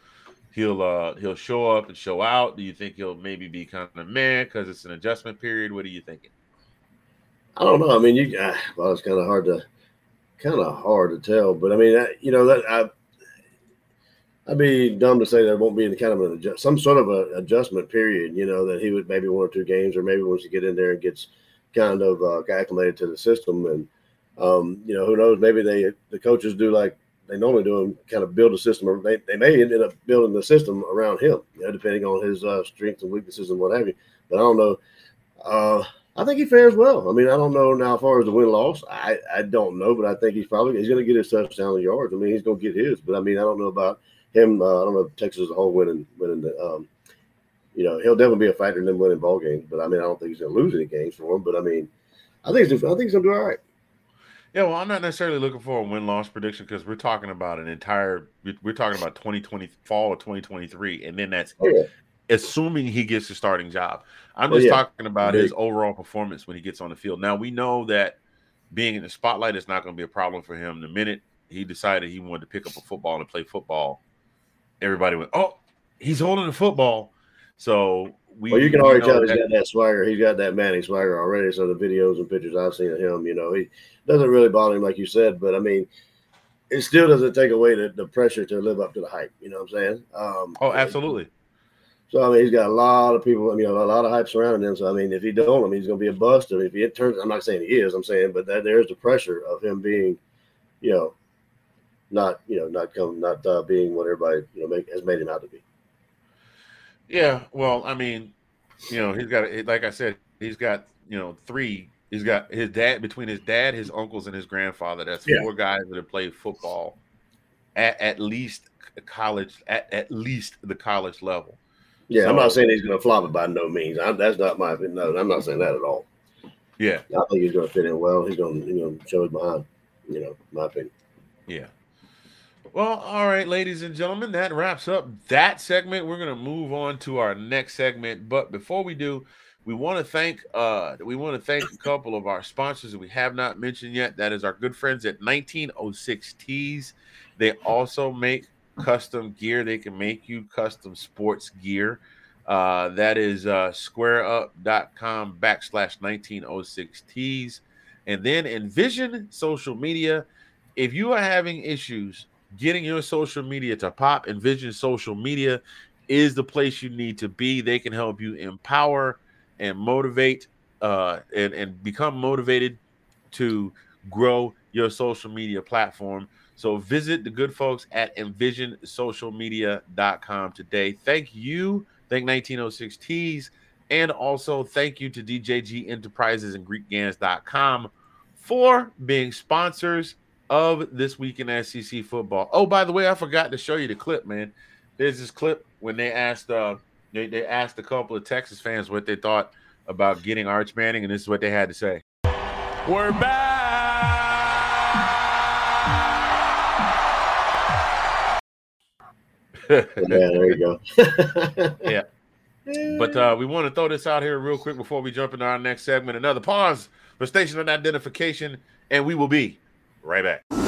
he'll uh he'll show up and show out? Do you think he'll maybe be kind of mad because it's an adjustment period? What are you thinking? I don't know. I mean, you uh, well, it's kind of hard to kind of hard to tell. But I mean, that, you know, that I. I'd be dumb to say there won't be any kind of an adjust, some sort of an adjustment period, you know, that he would maybe one or two games, or maybe once you get in there and gets kind of uh, acclimated to the system, and um, you know, who knows, maybe they the coaches do like they normally do and kind of build a system, or they, they may end up building the system around him, you know, depending on his uh, strengths and weaknesses and what have you. But I don't know. Uh, I think he fares well. I mean, I don't know now as far as the win loss. I, I don't know, but I think he's probably he's going to get his touchdown yards. I mean, he's going to get his. But I mean, I don't know about him. Uh, I don't know if Texas as a whole winning winning the. Um, you know, he'll definitely be a factor in them winning ball games. But I mean, I don't think he's going to lose any games for him. But I mean, I think he's, I think he's going to do all right. Yeah, well, I'm not necessarily looking for a win loss prediction because we're talking about an entire. We're talking about 2020 fall of 2023, and then that's Oh, yeah. assuming he gets the starting job. I'm Oh, just yeah. talking about Big. his overall performance when he gets on the field. Now we know that being in the spotlight is not going to be a problem for him. The minute he decided he wanted to pick up a football and play football, everybody went, "Oh, he's holding the football." So we. Well, you can already tell he's got that swagger. He's got that Manning swagger already. So the videos and pictures I've seen of him, you know, he doesn't really bother him like you said. But I mean, it still doesn't take away the, the pressure to live up to the hype. You know what I'm saying? Um, Oh, absolutely. So I mean, he's got a lot of people. I mean, a lot of hype surrounding him. So I mean, if he don't, I mean, he's going to be a bust. I mean, if he turns, I'm not saying he is. I'm saying, but that there's the pressure of him being, you know, not you know not come not uh, being what everybody you know make, has made him out to be. Yeah, well, I mean, you know, he's got like I said, he's got you know three. He's got his dad between his dad, his uncles, and his grandfather. That's Yeah. four guys that have played football at at least college at at least the college level. Yeah, I'm not saying he's going to flop it by no means. I, that's not my opinion. No, I'm not saying that at all. Yeah, I think he's going to fit in well. He's going to you know show his behind. You know, my opinion. yeah. Well, all right, ladies and gentlemen, that wraps up that segment. We're gonna move on to our next segment, but before we do, we want to thank uh we want to thank a couple of our sponsors that we have not mentioned yet. That is our good friends at 1906 Tees. They also make custom gear. They can make you custom sports gear. Uh, that is uh, squareup.com backslash 1906 tees. And then Envision Social Media. If you are having issues getting your social media to pop, Envision Social Media is the place you need to be. They can help you empower and motivate uh, and, and become motivated to grow your social media platform. So visit the good folks at envisionsocialmedia.com today. Thank you. Thank 1906 Tees. And also thank you to DJG Enterprises and GreekGans.com for being sponsors of this week in SEC football. Oh, by the way, I forgot to show you the clip, man. There's this clip when they asked uh they, they asked a couple of Texas fans what they thought about getting Arch Manning, and this is what they had to say. We're back. Yeah, there you go. Yeah. But uh, we want to throw this out here real quick before we jump into our next segment. Another pause for station identification, and we will be right back.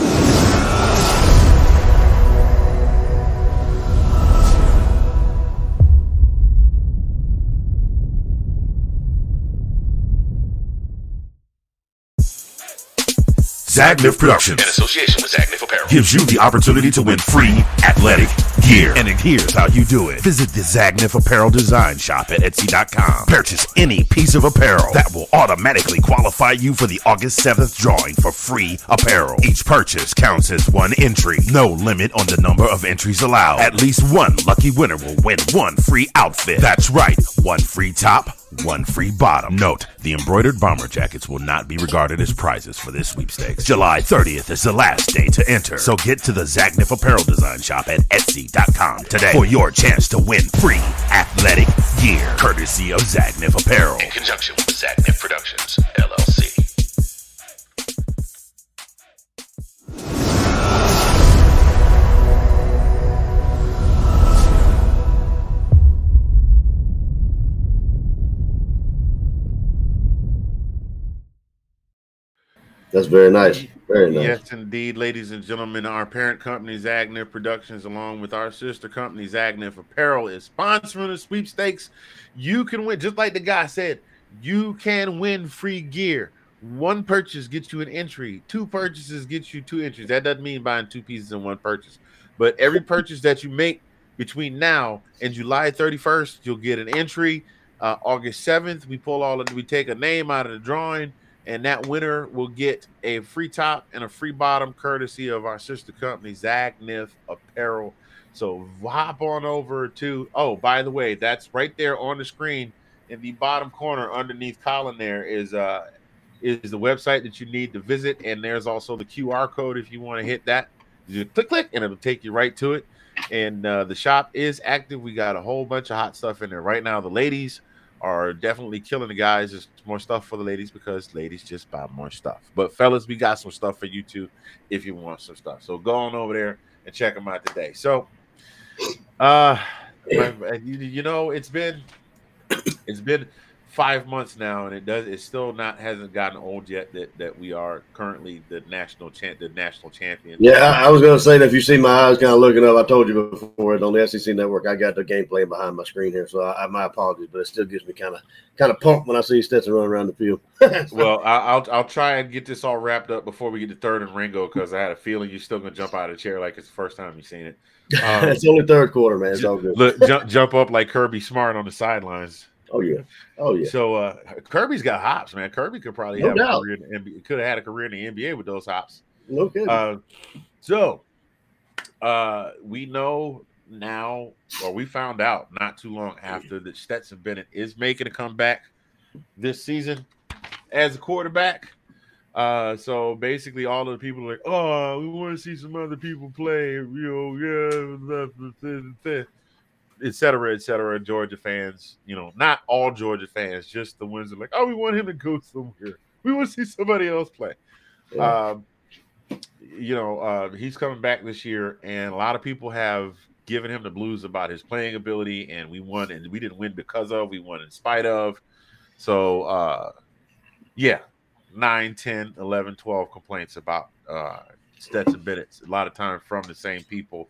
Zagnif Productions in association with Zagnif Apparel. gives you the opportunity to win free athletic gear. And here's how you do it. Visit the Zagnif Apparel Design Shop at Etsy.com. Purchase any piece of apparel that will automatically qualify you for the August 7th drawing for free apparel. Each purchase counts as one entry. No limit on the number of entries allowed. At least one lucky winner will win one free outfit. That's right, one free top, one free bottom. Note, the embroidered bomber jackets will not be regarded as prizes for this sweepstakes. July 30th is the last day to enter, so get to the Zagnif Apparel Design Shop at Etsy.com today for your chance to win free athletic gear, courtesy of Zagnif Apparel. In conjunction with Zagnif Productions, LLC. That's very nice. Very nice. Yes, indeed, ladies and gentlemen. Our parent company, Zagnif Productions, along with our sister company, Zagnif Apparel, is sponsoring the sweepstakes. You can win, just like the guy said, you can win free gear. One purchase gets you an entry, two purchases get you two entries. That doesn't mean buying two pieces in one purchase, but every purchase that you make between now and July 31st, you'll get an entry. Uh, August 7th, we pull all of we take a name out of the drawing and that winner will get a free top and a free bottom courtesy of our sister company Zagnif Apparel. So hop on over to oh, by the way, that's right there on the screen in the bottom corner underneath Collin. There is uh is the website that you need to visit, and there's also the QR code if you want to hit that. You click click, and it'll take you right to it. And uh, the shop is active. We got a whole bunch of hot stuff in there right now. The ladies are definitely killing the guys. There's more stuff for the ladies because ladies just buy more stuff. But fellas, we got some stuff for you too if you want some stuff. So go on over there and check them out today. So, uh, you, you know, it's been it's been five months now, and it does it still not hasn't gotten old yet that that we are currently the national champ, the national champion. Yeah, I, I was going to say that if you see my eyes kind of looking up, I told you before on the SEC network, I got the game playing behind my screen here, so I, I my apologies, but it still gives me kind of kind of pumped when I see Stetson running around the field. well, I, I'll I'll try and get this all wrapped up before we get to third and Ringo because I had a feeling you're still gonna jump out of the chair like it's the first time you've seen it. Um, it's only third quarter, man. It's all good. Look, jump, jump up like Kirby Smart on the sidelines. Oh yeah, oh yeah. So uh, Kirby's got hops, man. Kirby could probably No have doubt. a career in the NBA, could have had a career in the NBA with those hops. No kidding. Uh, so uh, we know now, or we found out not too long after that Stetson Bennett is making a comeback this season as a quarterback. Uh, so basically, all of the people are like, "Oh, we want to see some other people play," you know, yeah, et cetera, et cetera. Georgia fans, you know, not all Georgia fans, just the ones that are like, "Oh, we want him to go somewhere. We want to see somebody else play." Yeah. Um, you know, uh, he's coming back this year, and a lot of people have given him the blues about his playing ability, and we won, and we didn't win because of, we won in spite of. So, uh, yeah, 9, 10, 11, 12 complaints about uh, Stetson Bennett, a lot of time from the same people.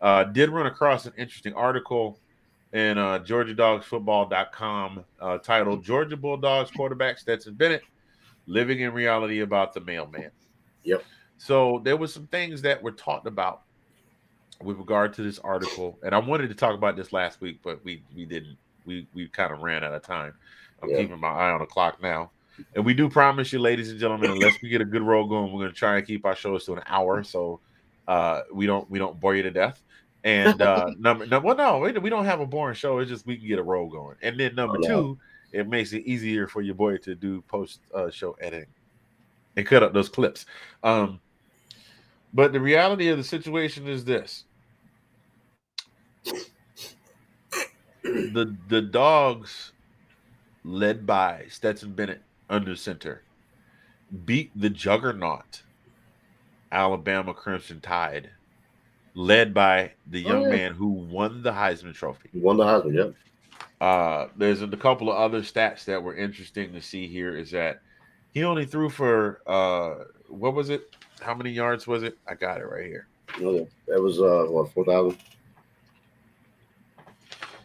Uh, did run across an interesting article in uh, GeorgiaDogsFootball.com uh, titled Georgia Bulldogs quarterback Stetson Bennett living in reality about the mailman. Yep. So there was some things that were talked about with regard to this article, and I wanted to talk about this last week, but we we didn't. We we kind of ran out of time. I'm Yeah. keeping my eye on the clock now, and we do promise you, ladies and gentlemen, unless we get a good roll going, we're going to try and keep our shows to an hour, so uh, we don't we don't bore you to death. And uh, number no, well, no, we, we don't have a boring show. It's just we can get a roll going, and then number Oh, two, it makes it easier for your boy to do post uh, show editing and cut up those clips. Um, but the reality of the situation is this: the the dogs, led by Stetson Bennett under center, beat the juggernaut Alabama Crimson Tide, led by the Oh, young yeah. man who won the Heisman Trophy. He won the Heisman. yeah. Uh, there's a couple of other stats that were interesting to see here. Is that he only threw for uh, what was it? How many yards was it? I got it right here. Okay. That was uh what four thousand.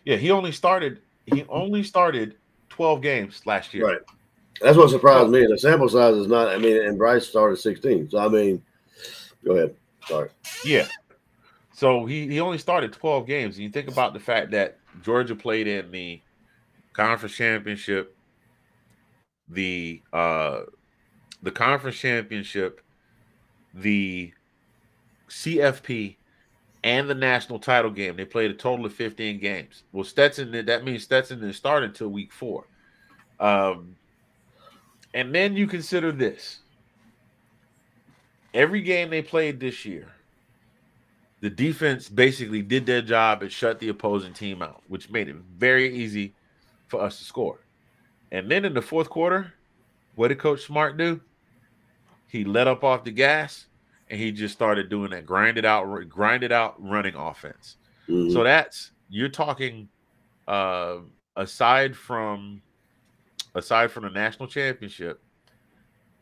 Yeah, he only started. He only started 12 games last year. Right. That's what surprised me. The sample size is not. I mean, and Bryce started sixteen. So I mean, go ahead. Sorry. Yeah. So he, he only started 12 games. And you think about the fact that Georgia played in the conference championship, the uh the conference championship, the CFP, and the national title game. They played a total of 15 games. Well, Stetson did that means Stetson didn't start until week four. Um, and then you consider this every game they played this year, the defense basically did their job and shut the opposing team out, which made it very easy for us to score. And then in the fourth quarter, what did Coach Smart do? He let up off the gas and he just started doing that grinded out, grinded out running offense. Mhm. So that's you're talking uh aside from aside from the national championship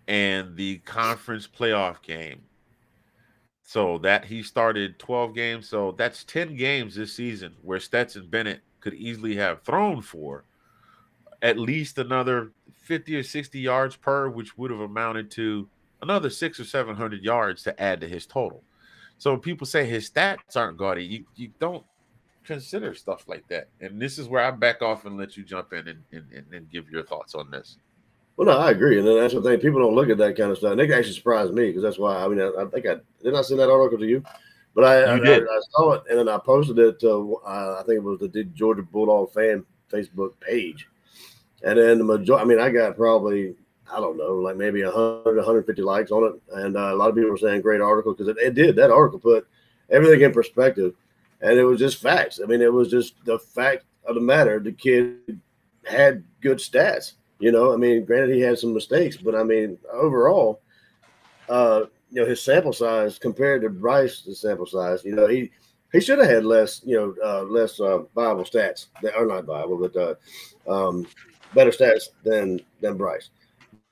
and the conference playoff game. So that he started 12 games. So that's 10 games this season where Stetson Bennett could easily have thrown for at least another 50 or 60 yards per, which would have amounted to another six or 700 yards to add to his total. So people say his stats aren't gaudy, you, you don't consider stuff like that. And this is where I back off and let you jump in and, and, and give your thoughts on this. Well, no, I agree, and then that's the thing. People don't look at that kind of stuff. And they actually surprised me because that's why. I mean, I, I think I did not send that article to you, but I, I, You did. I, I saw it and then I posted it to. Uh, I think it was the Georgia Bulldog fan Facebook page, and then the majority. I mean, I got probably I don't know, like maybe 100, 150 likes on it, and uh, a lot of people were saying great article because it, it did. That article put everything in perspective, and it was just facts. I mean, it was just the fact of the matter. The kid had good stats. You know, I mean, granted he had some mistakes, but I mean, overall, uh, you know, his sample size compared to Bryce's sample size, you know, he he should have had less, you know, uh, less uh, viable stats, that are not viable, but uh, um, better stats than than Bryce.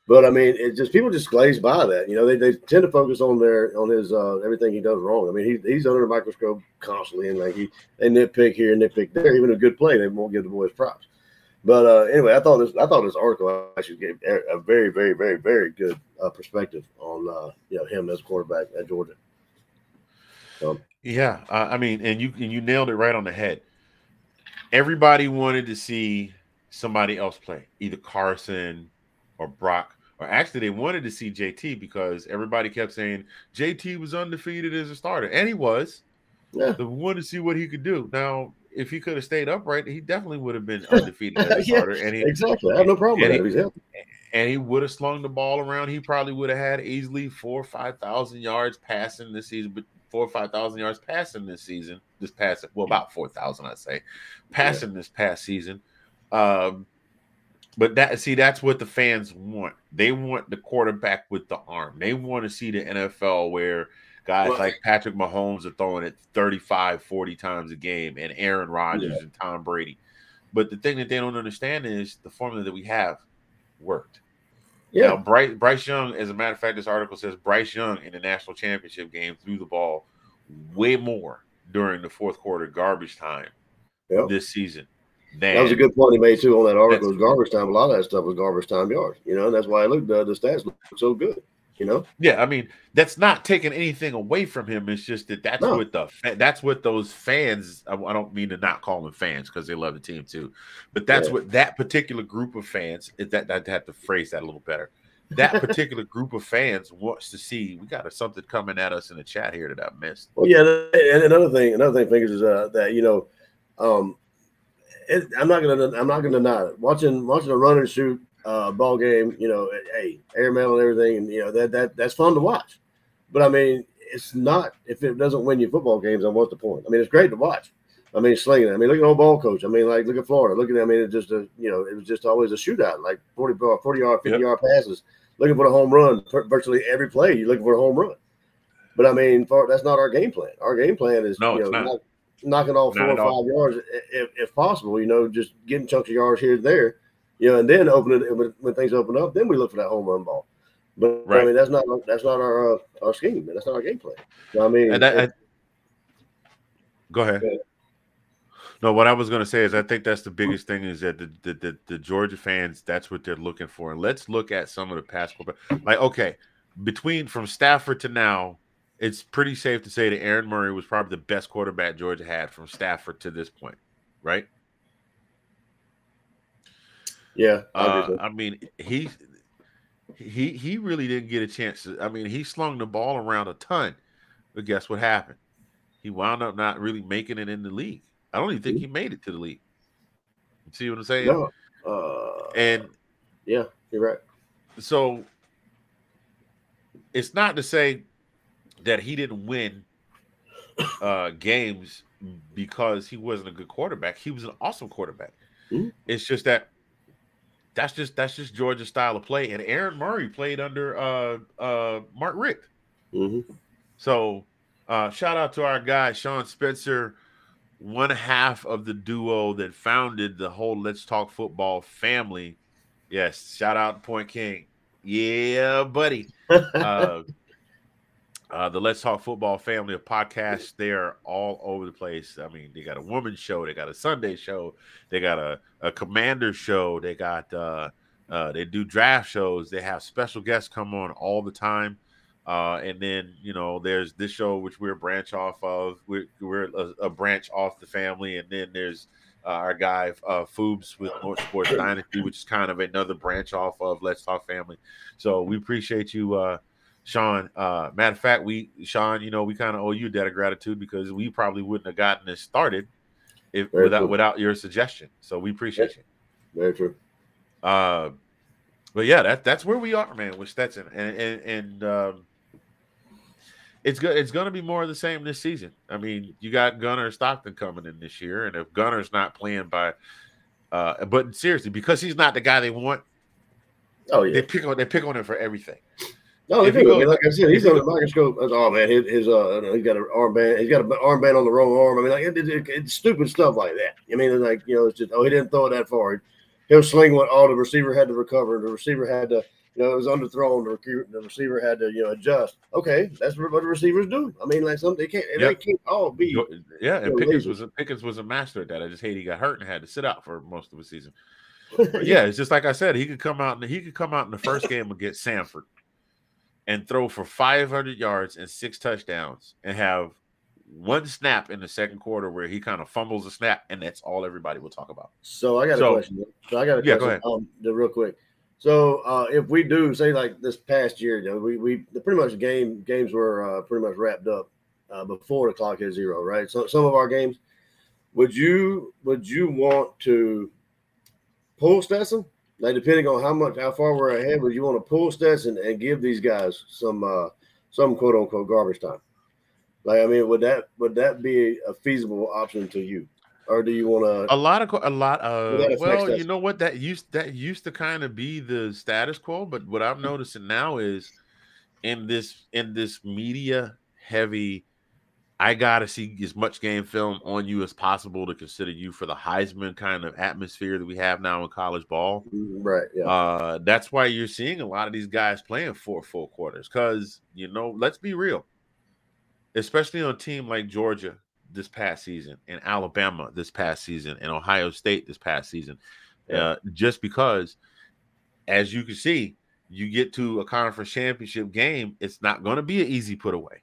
But I mean, it just people just glaze by that. You know, they, they tend to focus on their on his uh, everything he does wrong. I mean, he, he's under the microscope constantly, and like he they nitpick here, and nitpick there. Even a good play, they won't give the boys props. But uh, anyway, I thought this I thought this article actually gave a a very, very, very, very good uh, perspective on uh, you know him as a quarterback at Georgia. So, Yeah, uh, I mean, and you and you nailed it right on the head. Everybody wanted to see somebody else play, either Carson or Brock, or actually they wanted to see JT because everybody kept saying JT was undefeated as a starter, and he was. yeah, They wanted to see what he could do. Now, if he could have stayed upright, he definitely would have been undefeated as a Yeah, starter, and he exactly. I have no problem with that. he- and he would have slung the ball around. He probably would have had easily four or five thousand yards passing this season, but four or five thousand yards passing this season. This past well, about four thousand, I'd say, passing this past season. Um, but that see, that's what the fans want. They want the quarterback with the arm. They want to see the NFL where guys Well- like Patrick Mahomes are throwing it 35, 40 times a game, and Aaron Rodgers Yeah. and Tom Brady. But the thing that they don't understand is the formula that we have worked. Yeah, Now, Bryce, Bryce Young, as a matter of fact, this article says Bryce Young in the national championship game threw the ball way more during the fourth quarter garbage time Yep. this season. Than, that was a good point he made too on that article. It was garbage time. A lot of that stuff was garbage time yards. You know, and that's why I looked. Uh, the stats look so good. You know, Yeah, I mean that's not taking anything away from him. It's just that that's No. what the that's what those fans. I, don't mean to not call them fans because they love the team too, but that's Yeah. what that particular group of fans. Is that i'd have to phrase that a little better. That particular group of fans wants to see. We got something coming at us in the chat here that I missed. Well, yeah, and another thing, another thing, fingers is uh, that you know, um, it, I'm not gonna, I'm not gonna deny it. Watching, watching a run and shoot uh, ball game, you know, hey, airmail and everything, and you know that that that's fun to watch. But I mean, it's not if it doesn't win you football games. Then what's the point? I mean, it's great to watch. I mean, slinging. I mean, look at old ball coach. I mean, like look at Florida. Look at. I mean, it's just a you know, it was just always a shootout, like 40, 40 yard, 50 Yep. yard passes, looking for the home run. vir- Virtually every play, you're looking for a home run. But I mean, for, that's not our game plan. Our game plan is No, you know, knock- knocking off Not four or at all. five yards if, if possible. You know, just getting chunks of yards here and there. You know, and then open it when, when things open up. Then we look for that home run ball. But I mean, that's not that's not our uh, our scheme. man. That's not our game plan. So, I mean, And that, I, go ahead. No, what I was going to say is I think that's the biggest thing is that the, the the the Georgia fans that's what they're looking for. And let's look at some of the past. Like okay, between from Stafford to now, it's pretty safe to say that Aaron Murray was probably the best quarterback Georgia had from Stafford to this point, right? Yeah, Uh. I mean, he he he really didn't get a chance. To, I mean, he slung the ball around a ton, but guess what happened? He wound up not really making it in the league. I don't even think he made it to the league. You see what I'm saying? no, uh, And Yeah, you're right. So it's not to say that he didn't win uh games because he wasn't a good quarterback. He was an awesome quarterback. Mhm. It's just that that's just that's just Georgia's style of play. And Aaron Murray played under uh uh Mark Richt. hmm So uh shout out to our guy Sean Spencer, one half of the duo that founded the whole Let's Talk Football family. Yes, shout out to Point King. Yeah, buddy. Uh, the Let's Talk Football family of podcasts, they're all over the place. I mean, they got a woman's show, they got a Sunday show, they got a, a commander show, they got uh, uh, they do draft shows, they have special guests come on all the time. Uh, and then you know, there's this show which we're a branch off of. We're, we're a, a branch off the family, and then there's uh, our guy uh, Foobs with North Sports Dynasty, which is kind of another branch off of Let's Talk Family. So we appreciate you, uh, Sean. Uh, matter of fact, we Sean, you know, we kind of owe you a debt of gratitude because we probably wouldn't have gotten this started if Very without true. without your suggestion. So we appreciate you. Very true. Uh, but yeah, that that's where we are, man, with Stetson, and and, and um, it's good. It's going to be more of the same this season. I mean, you got Gunnar Stockton coming in this year, and if Gunnar's not playing by, uh, but seriously, because he's not the guy they want, Oh yeah. they pick on they pick on him for everything. No, if you go- like I said, he's on the microscope. Oh man, his, his uh, he's got an armband. He's got an armband on the wrong arm. I mean, like it, it, it- it's stupid stuff like that. I mean, it's like you know, it's just oh, he didn't throw it that far. He'll sling what all the receiver had to recover. The receiver had to, you know, it was underthrown. The, receiver, the receiver had to, you know, adjust. Okay, that's what the receivers do. I mean, like some they can't, they can't all be. Yeah, and Pickens lazy. was a, Pickens was a master at that. I just hate he got hurt and had to sit out for most of the season. Yeah, it's just like I said, he could come out and he could come out in the first game against Sanford and throw for 500 yards and six touchdowns and have one snap in the second quarter where he kind of fumbles a snap, and that's all everybody will talk about. So I got a question. So I got a Yeah, question. go ahead. Um, real quick. So uh, if we do say like this past year, you know, we we pretty much game games were uh, pretty much wrapped up uh, before the clock hit zero, right? So some of our games, would you would you want to pull Stetson? Like depending on how much how far we're ahead, would you want to pull Stetson and and give these guys some uh, some quote unquote garbage time? Like I mean, would that would that be a feasible option to you, or do you want to? A lot of a lot of well, you know what that used that used to kind of be the status quo, but what I'm noticing now is in this in this media heavy I gotta see as much game film on you as possible to consider you for the Heisman kind of atmosphere that we have now in college ball. Right. Yeah. Uh, that's why you're seeing a lot of these guys playing four full quarters. Because you know, let's be real, especially on a team like Georgia this past season, and Alabama this past season, and Ohio State this past season. Yeah. Uh, just because, as you can see, you get to a conference championship game, it's not going to be an easy put away.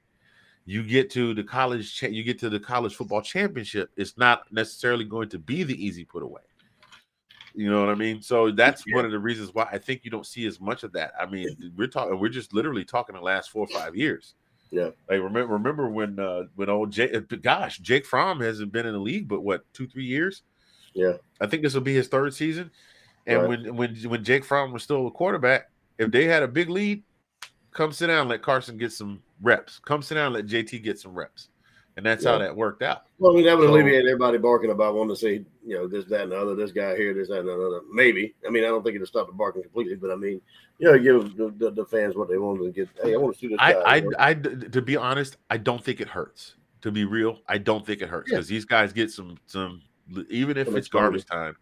You get to the college, cha- you get to the college football championship. It's not necessarily going to be the easy put away. You know what I mean? So that's one of the reasons why I think you don't see as much of that. I mean, we're talking, we're just literally talking the last four or five years. Yeah. Like remember, remember when uh when old Jake, gosh, Jake Fromm hasn't been in the league, but what two, three years? Yeah. I think this will be his third season. And Right. when when when Jake Fromm was still a quarterback, if they had a big lead, come sit down, let Carson get some reps. Come sit down, let JT get some reps. And that's how that worked out. Well, I mean, that would So- alleviate everybody barking about wanting to see, you know, this, that, and the other, this guy here, this, that, and the other. Maybe. I mean, I don't think it'll stop the barking completely, but I mean, you know, give the, the, the fans what they wanted to get. Hey, I want to see this guy. I, you know? I, I, to be honest, I don't think it hurts. To be real, I don't think it hurts Yeah. because these guys get some, some, even if Some it's garbage exposure. time,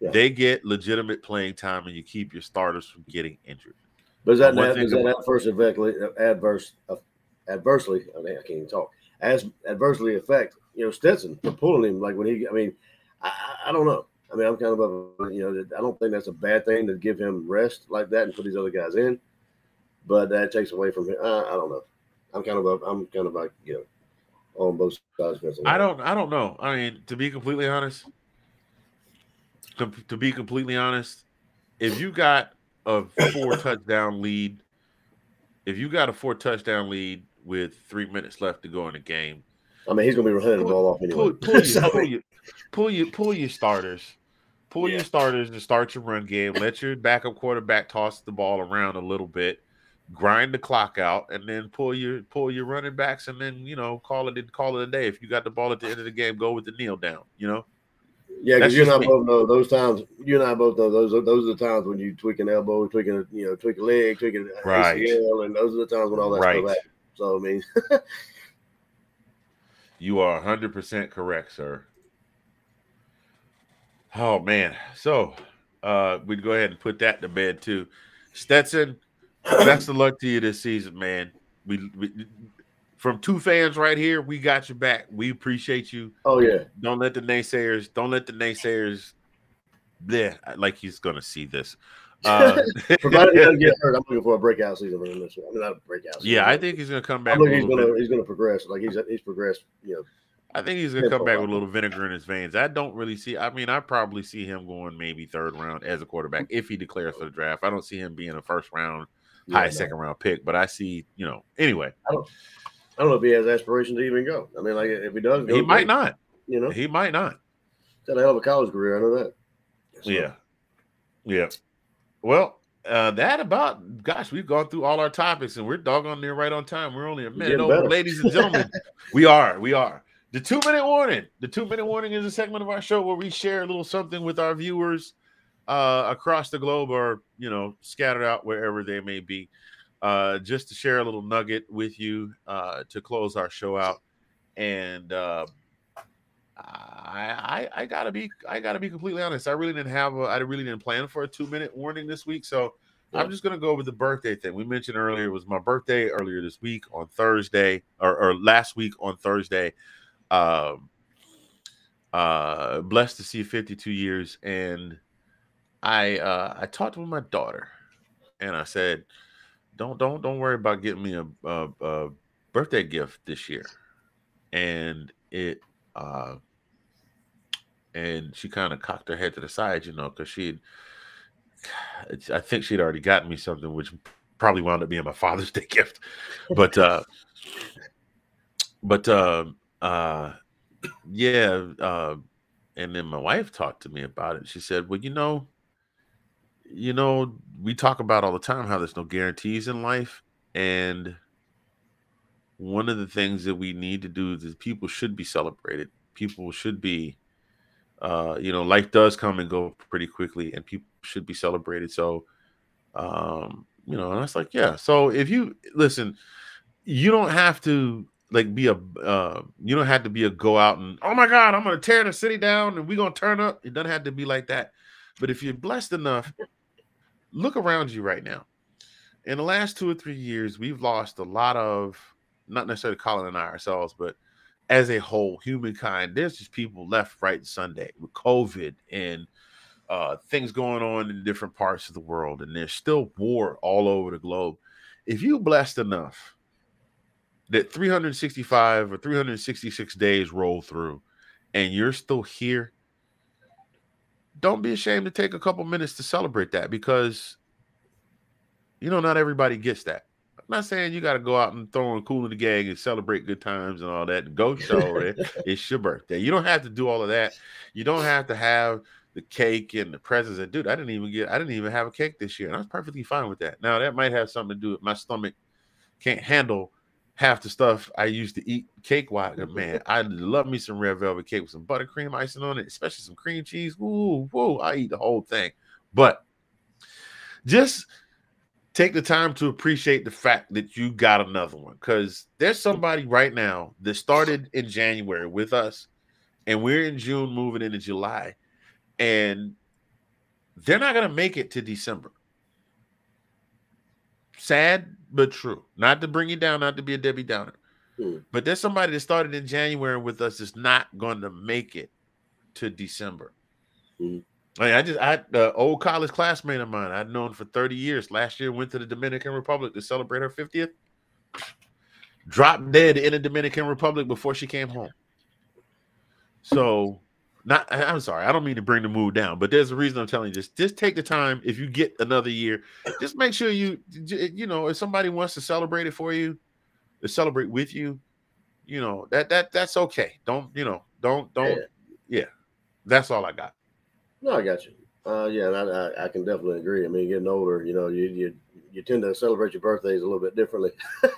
Yeah. they get legitimate playing time, and you keep your starters from getting injured. But is that, one that thing is that about- adverse adverse, uh, adversely? I, mean, I can't even talk. As adversely affect, you know, Stetson for pulling him. Like when he, I mean, I, I- don't know. I mean, I'm kind of, a, you know, I don't think that's a bad thing to give him rest like that and put these other guys in. But that takes away from him. I don't know. I'm kind of, a, I'm kind of like, you know, on both sides. I don't, I don't know. I mean, to be completely honest, to, to be completely honest, if you got a four touchdown lead, if you got a four touchdown lead with three minutes left to go in the game, I mean, he's going to be running the ball off anyway. pull, pull, your, So, pull, your, pull your pull your starters, pull Yeah. your starters and start your run game. Let your backup quarterback toss the ball around a little bit, grind the clock out, and then pull your pull your running backs, and then you know call it call it a day. If you got the ball at the end of the game, go with the kneel down. You know, Yeah, because you and I me. both know those times. You and I both know those. Are, those are the times when you tweak an elbow, tweaking you know, tweak a leg, tweaking Right. ACL, and those are the times when all that Right. stuff happens. So I mean, you are hundred percent correct, sir. Oh man, so uh, we'd go ahead and put that to bed too. Stetson, best of luck to you this season, man. We, we from two fans right here, we got your back. We appreciate you. oh yeah, Don't let the naysayers. Don't let the naysayers. Yeah, like he's gonna see this. Uh, provided he doesn't get hurt, I'm looking for a breakout season for him this year. I mean, not a breakout. Season, yeah, I think he's gonna come back. With looking he's gonna he's gonna progress. Like he's he's progressed. You know, I think he's gonna come back with a little vinegar in his veins. I don't really see. I mean, I probably see him going maybe third round as a quarterback if he declares for the draft. I don't see him being a first round, yeah, high no. second round pick. But I see, you know. Anyway, I don't I don't know if he has aspirations to even go. I mean, like if he does, he might not. You know, He might not. he's got a hell of a college career. I know that. So, Yeah. Yeah. Well, uh, that about gosh, we've gone through all our topics and we're doggone near right on time. We're only a minute over, better. ladies and gentlemen. we are, we are. The two minute warning. The two minute warning is a segment of our show where we share a little something with our viewers uh, across the globe or you know scattered out wherever they may be. Uh, just to share a little nugget with you uh, to close our show out, and uh, I, I I gotta be I gotta be completely honest. I really didn't have a I really didn't plan for a two minute warning this week, so I'm just gonna go with the birthday thing. We mentioned earlier it was my birthday earlier this week on Thursday or, or last week on Thursday. Um, uh, blessed to see 52 years, and I uh, I talked with my daughter, and I said, "Don't don't don't worry about getting me a, a, a birthday gift this year," and it uh, and she kind of cocked her head to the side, you know, because she'd, I think she'd already gotten me something, which probably wound up being my Father's Day gift, but, uh, but, uh, uh, yeah, uh, and then my wife talked to me about it. She said, "Well, you know, you know, we talk about all the time how there's no guarantees in life, and one of the things that we need to do is people should be celebrated. People should be, uh, you know, life does come and go pretty quickly, and people should be celebrated. So, um, you know, and I was like, yeah. So if you listen, you don't have to like be a, uh, you don't have to be a go out and oh my god, I'm gonna tear the city down and we're gonna turn up. It doesn't have to be like that. But if you're blessed enough, look around you right now. In the last two or three years, we've lost a lot of not necessarily Collin and I ourselves, but as a whole, humankind, there's just people left, right, and Sunday with COVID and uh, things going on in different parts of the world, and there's still war all over the globe. If you blessed enough that 365 or 366 days roll through and you're still here, don't be ashamed to take a couple minutes to celebrate that because you know not everybody gets that. I'm not saying you got to go out and throw in Kool and the Gang and celebrate good times and all that and go show it. It's your birthday. You don't have to do all of that. You don't have to have the cake and the presents. And dude, I didn't even get. I didn't even have a cake this year, and I was perfectly fine with that. Now that might have something to do with my stomach can't handle half the stuff I used to eat cake wise. Man, I love me some red velvet cake with some buttercream icing on it, especially some cream cheese. Woo, woo! I eat the whole thing. But just take the time to appreciate the fact that you got another one because there's somebody right now that started in January with us, and we're in June moving into July, and they're not gonna make it to December. Sad but true. Not to bring you down, not to be a Debbie Downer. Hmm. But there's somebody that started in January with us that's not going to make it to December. Hmm. I, just I the old college classmate of mine I'd known for 30 years. Last year went to the Dominican Republic to celebrate her 50th. Dropped dead in the Dominican Republic before she came home. So not I'm sorry, I don't mean to bring the mood down, but there's a reason I'm telling you this. Just take the time if you get another year, just make sure you you know if somebody wants to celebrate it for you, to celebrate with you, you know, that that that's okay. Don't, you know, don't don't yeah. That's all I got. No, I got you. Uh, yeah, I, I, I can definitely agree. I mean, getting older, you know, you you, you tend to celebrate your birthdays a little bit differently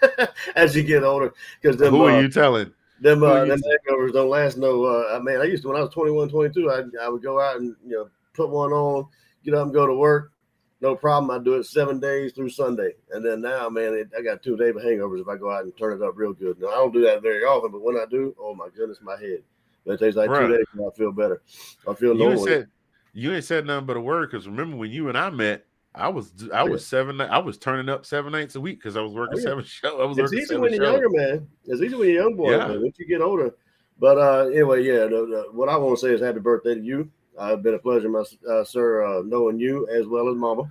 as you get older. Because them, Who uh, are you telling? them, who uh, them hangovers don't last no. Uh, I mean, I used to when I was 21, 22, I, I would go out and you know put one on, get up and go to work. No problem. I do it seven days through Sunday, and then now, man, it, I got two day hangovers if I go out and turn it up real good. Now I don't do that very often, but when I do, oh my goodness, my head. It takes like Bruh. two days and I feel better. I feel You normal. said you ain't said nothing but a word because remember when you and I met, I was I was seven I was turning up seven nights a week because I was working Oh, yeah. seven shows. I was It's easy when you're shows. younger, man. It's easy when you're young boy. Yeah. Man. Once you get older. But uh, anyway, yeah. The, the, what I want to say is happy birthday to you. Uh, it's been a pleasure, my uh, sir, uh, knowing you as well as Mama,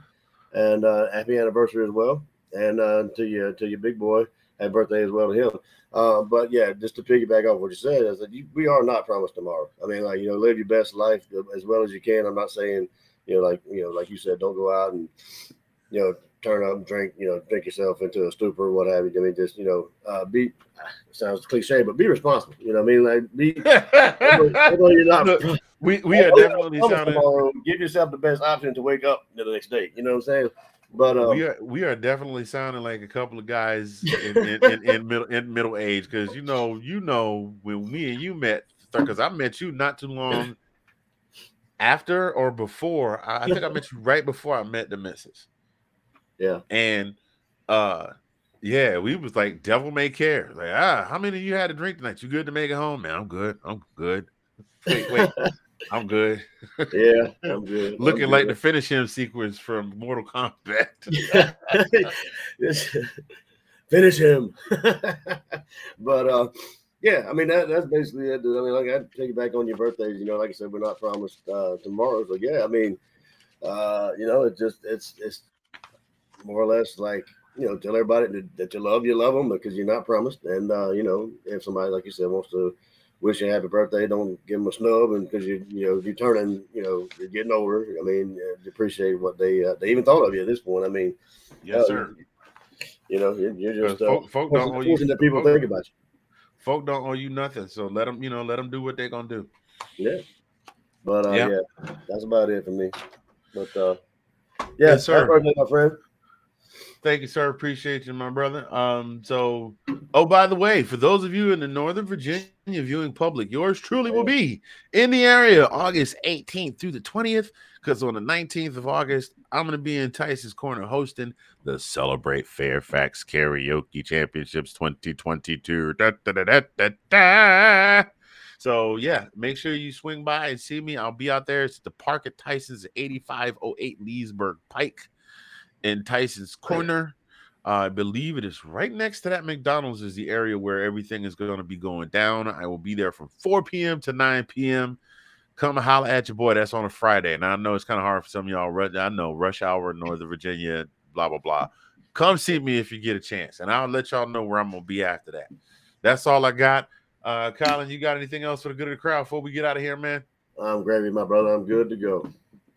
and uh, happy anniversary as well. And uh, to your to your big boy, happy birthday as well to him. Uh, but yeah, just to piggyback off what you said is that you, we are not promised tomorrow. I mean, like you know, live your best life as well as you can. I'm not saying you know, like you know, like you said, don't go out and you know turn up and drink, you know, drink yourself into a stupor, what have you. I mean, just you know, uh, be sounds cliche, but be responsible. You know, what I mean, like be. you're not Look, we we are not definitely sounding tomorrow, give yourself the best option to wake up the next day. You know what I'm saying? But um, we are we are definitely sounding like a couple of guys in, in, in, in middle in middle age because you know you know when me and you met because I met you not too long after or before I, I think I met you right before I met the missus. Yeah, and uh yeah we was like devil may care. Like ah how many of you had to drink tonight? You good to make it home man? I'm good I'm good. Wait wait I'm good yeah, I'm good. I'm looking like the finish him sequence from Mortal Kombat Finish him. but uh yeah, I mean that, that's basically it. I mean, like I take it back on your birthdays, you know, like I said, we're not promised uh tomorrow. So yeah, I mean, uh, you know, it just it's it's more or less like you know, tell everybody that, that you love you love them because you're not promised. And uh, you know, if somebody like you said wants to wish you a happy birthday, don't give them a snub and because you you know you're turning, you know, you're getting older. I mean, uh, appreciate what they uh, they even thought of you at this point. I mean, yes uh, sir You know, you're, you're just uh, folk, folk don't owe you that people folk- think about you. folk don't owe you nothing so let them you know let them do what they're gonna do. Yeah. But uh, Yeah. yeah, that's about it for me. But uh, yeah, Yes, sir. happy birthday, my friend. Thank you sir appreciate you my brother um so oh by the way for those of you in the northern virginia viewing public yours truly will be in the area august 18th through the 20th because on the 19th of august i'm going to be in Tyson's corner hosting the celebrate fairfax karaoke championships 2022 Da, da, da. So yeah, make sure you swing by and see me. I'll be out there. It's the park at Tyson's 8508 Leesburg Pike in Tyson's Corner. Uh, I believe it is right next to that McDonald's is the area where everything is going to be going down. I will be there from 4 p.m. to 9 p.m. Come holler at your boy. That's on a Friday. And I know it's kind of hard for some of y'all. I know rush hour, in Northern Virginia, blah, blah, blah. Come see me if you get a chance. And I'll let y'all know where I'm going to be after that. That's all I got. Uh, Collin, you got anything else for the good of the crowd before we get out of here, man? I'm gravy, my brother. I'm good to go.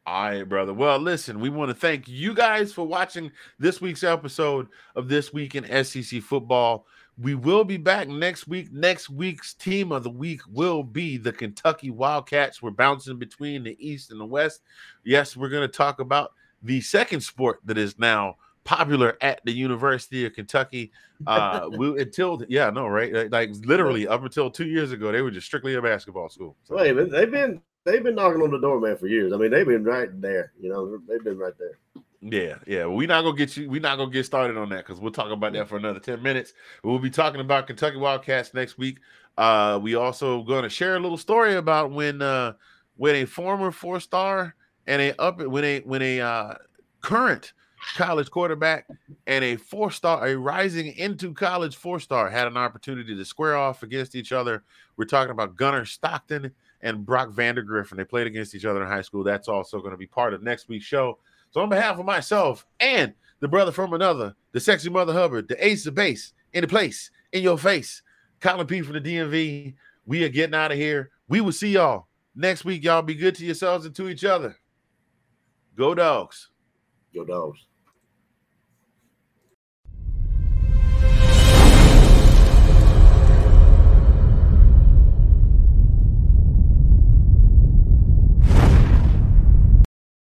All right, brother. Well, listen, we want to thank you guys for watching this week's episode of This Week in SEC Football. We will be back next week. Next week's team of the week will be the Kentucky Wildcats. We're bouncing between the East and the West. Yes, we're going to talk about the second sport that is now popular at the University of Kentucky. Uh, we until yeah, no, right? Like, literally up until two years ago, they were just strictly a basketball school. So- Wait, but they've been they've been knocking on the door, man, for years. I mean, they've been right there. You know, they've been right there. Yeah, yeah. We're not gonna get you. We're not gonna get started on that because we'll talk about that for another ten minutes. We'll be talking about Kentucky Wildcats next week. Uh, we also to share a little story about when uh, when a former four star and a up when a when a uh, current college quarterback and a four star a rising into college four star had an opportunity to square off against each other. We're talking about Gunnar Stockton and Brock Vandergriff, and they played against each other in high school. That's also going to be part of next week's show. So, on behalf of myself and the brother from another, the sexy mother Hubbard, the ace of base in the place, in your face, Collin P from the DMV, we are getting out of here. We will see y'all next week. Y'all be good to yourselves and to each other. Go dogs. Go dogs.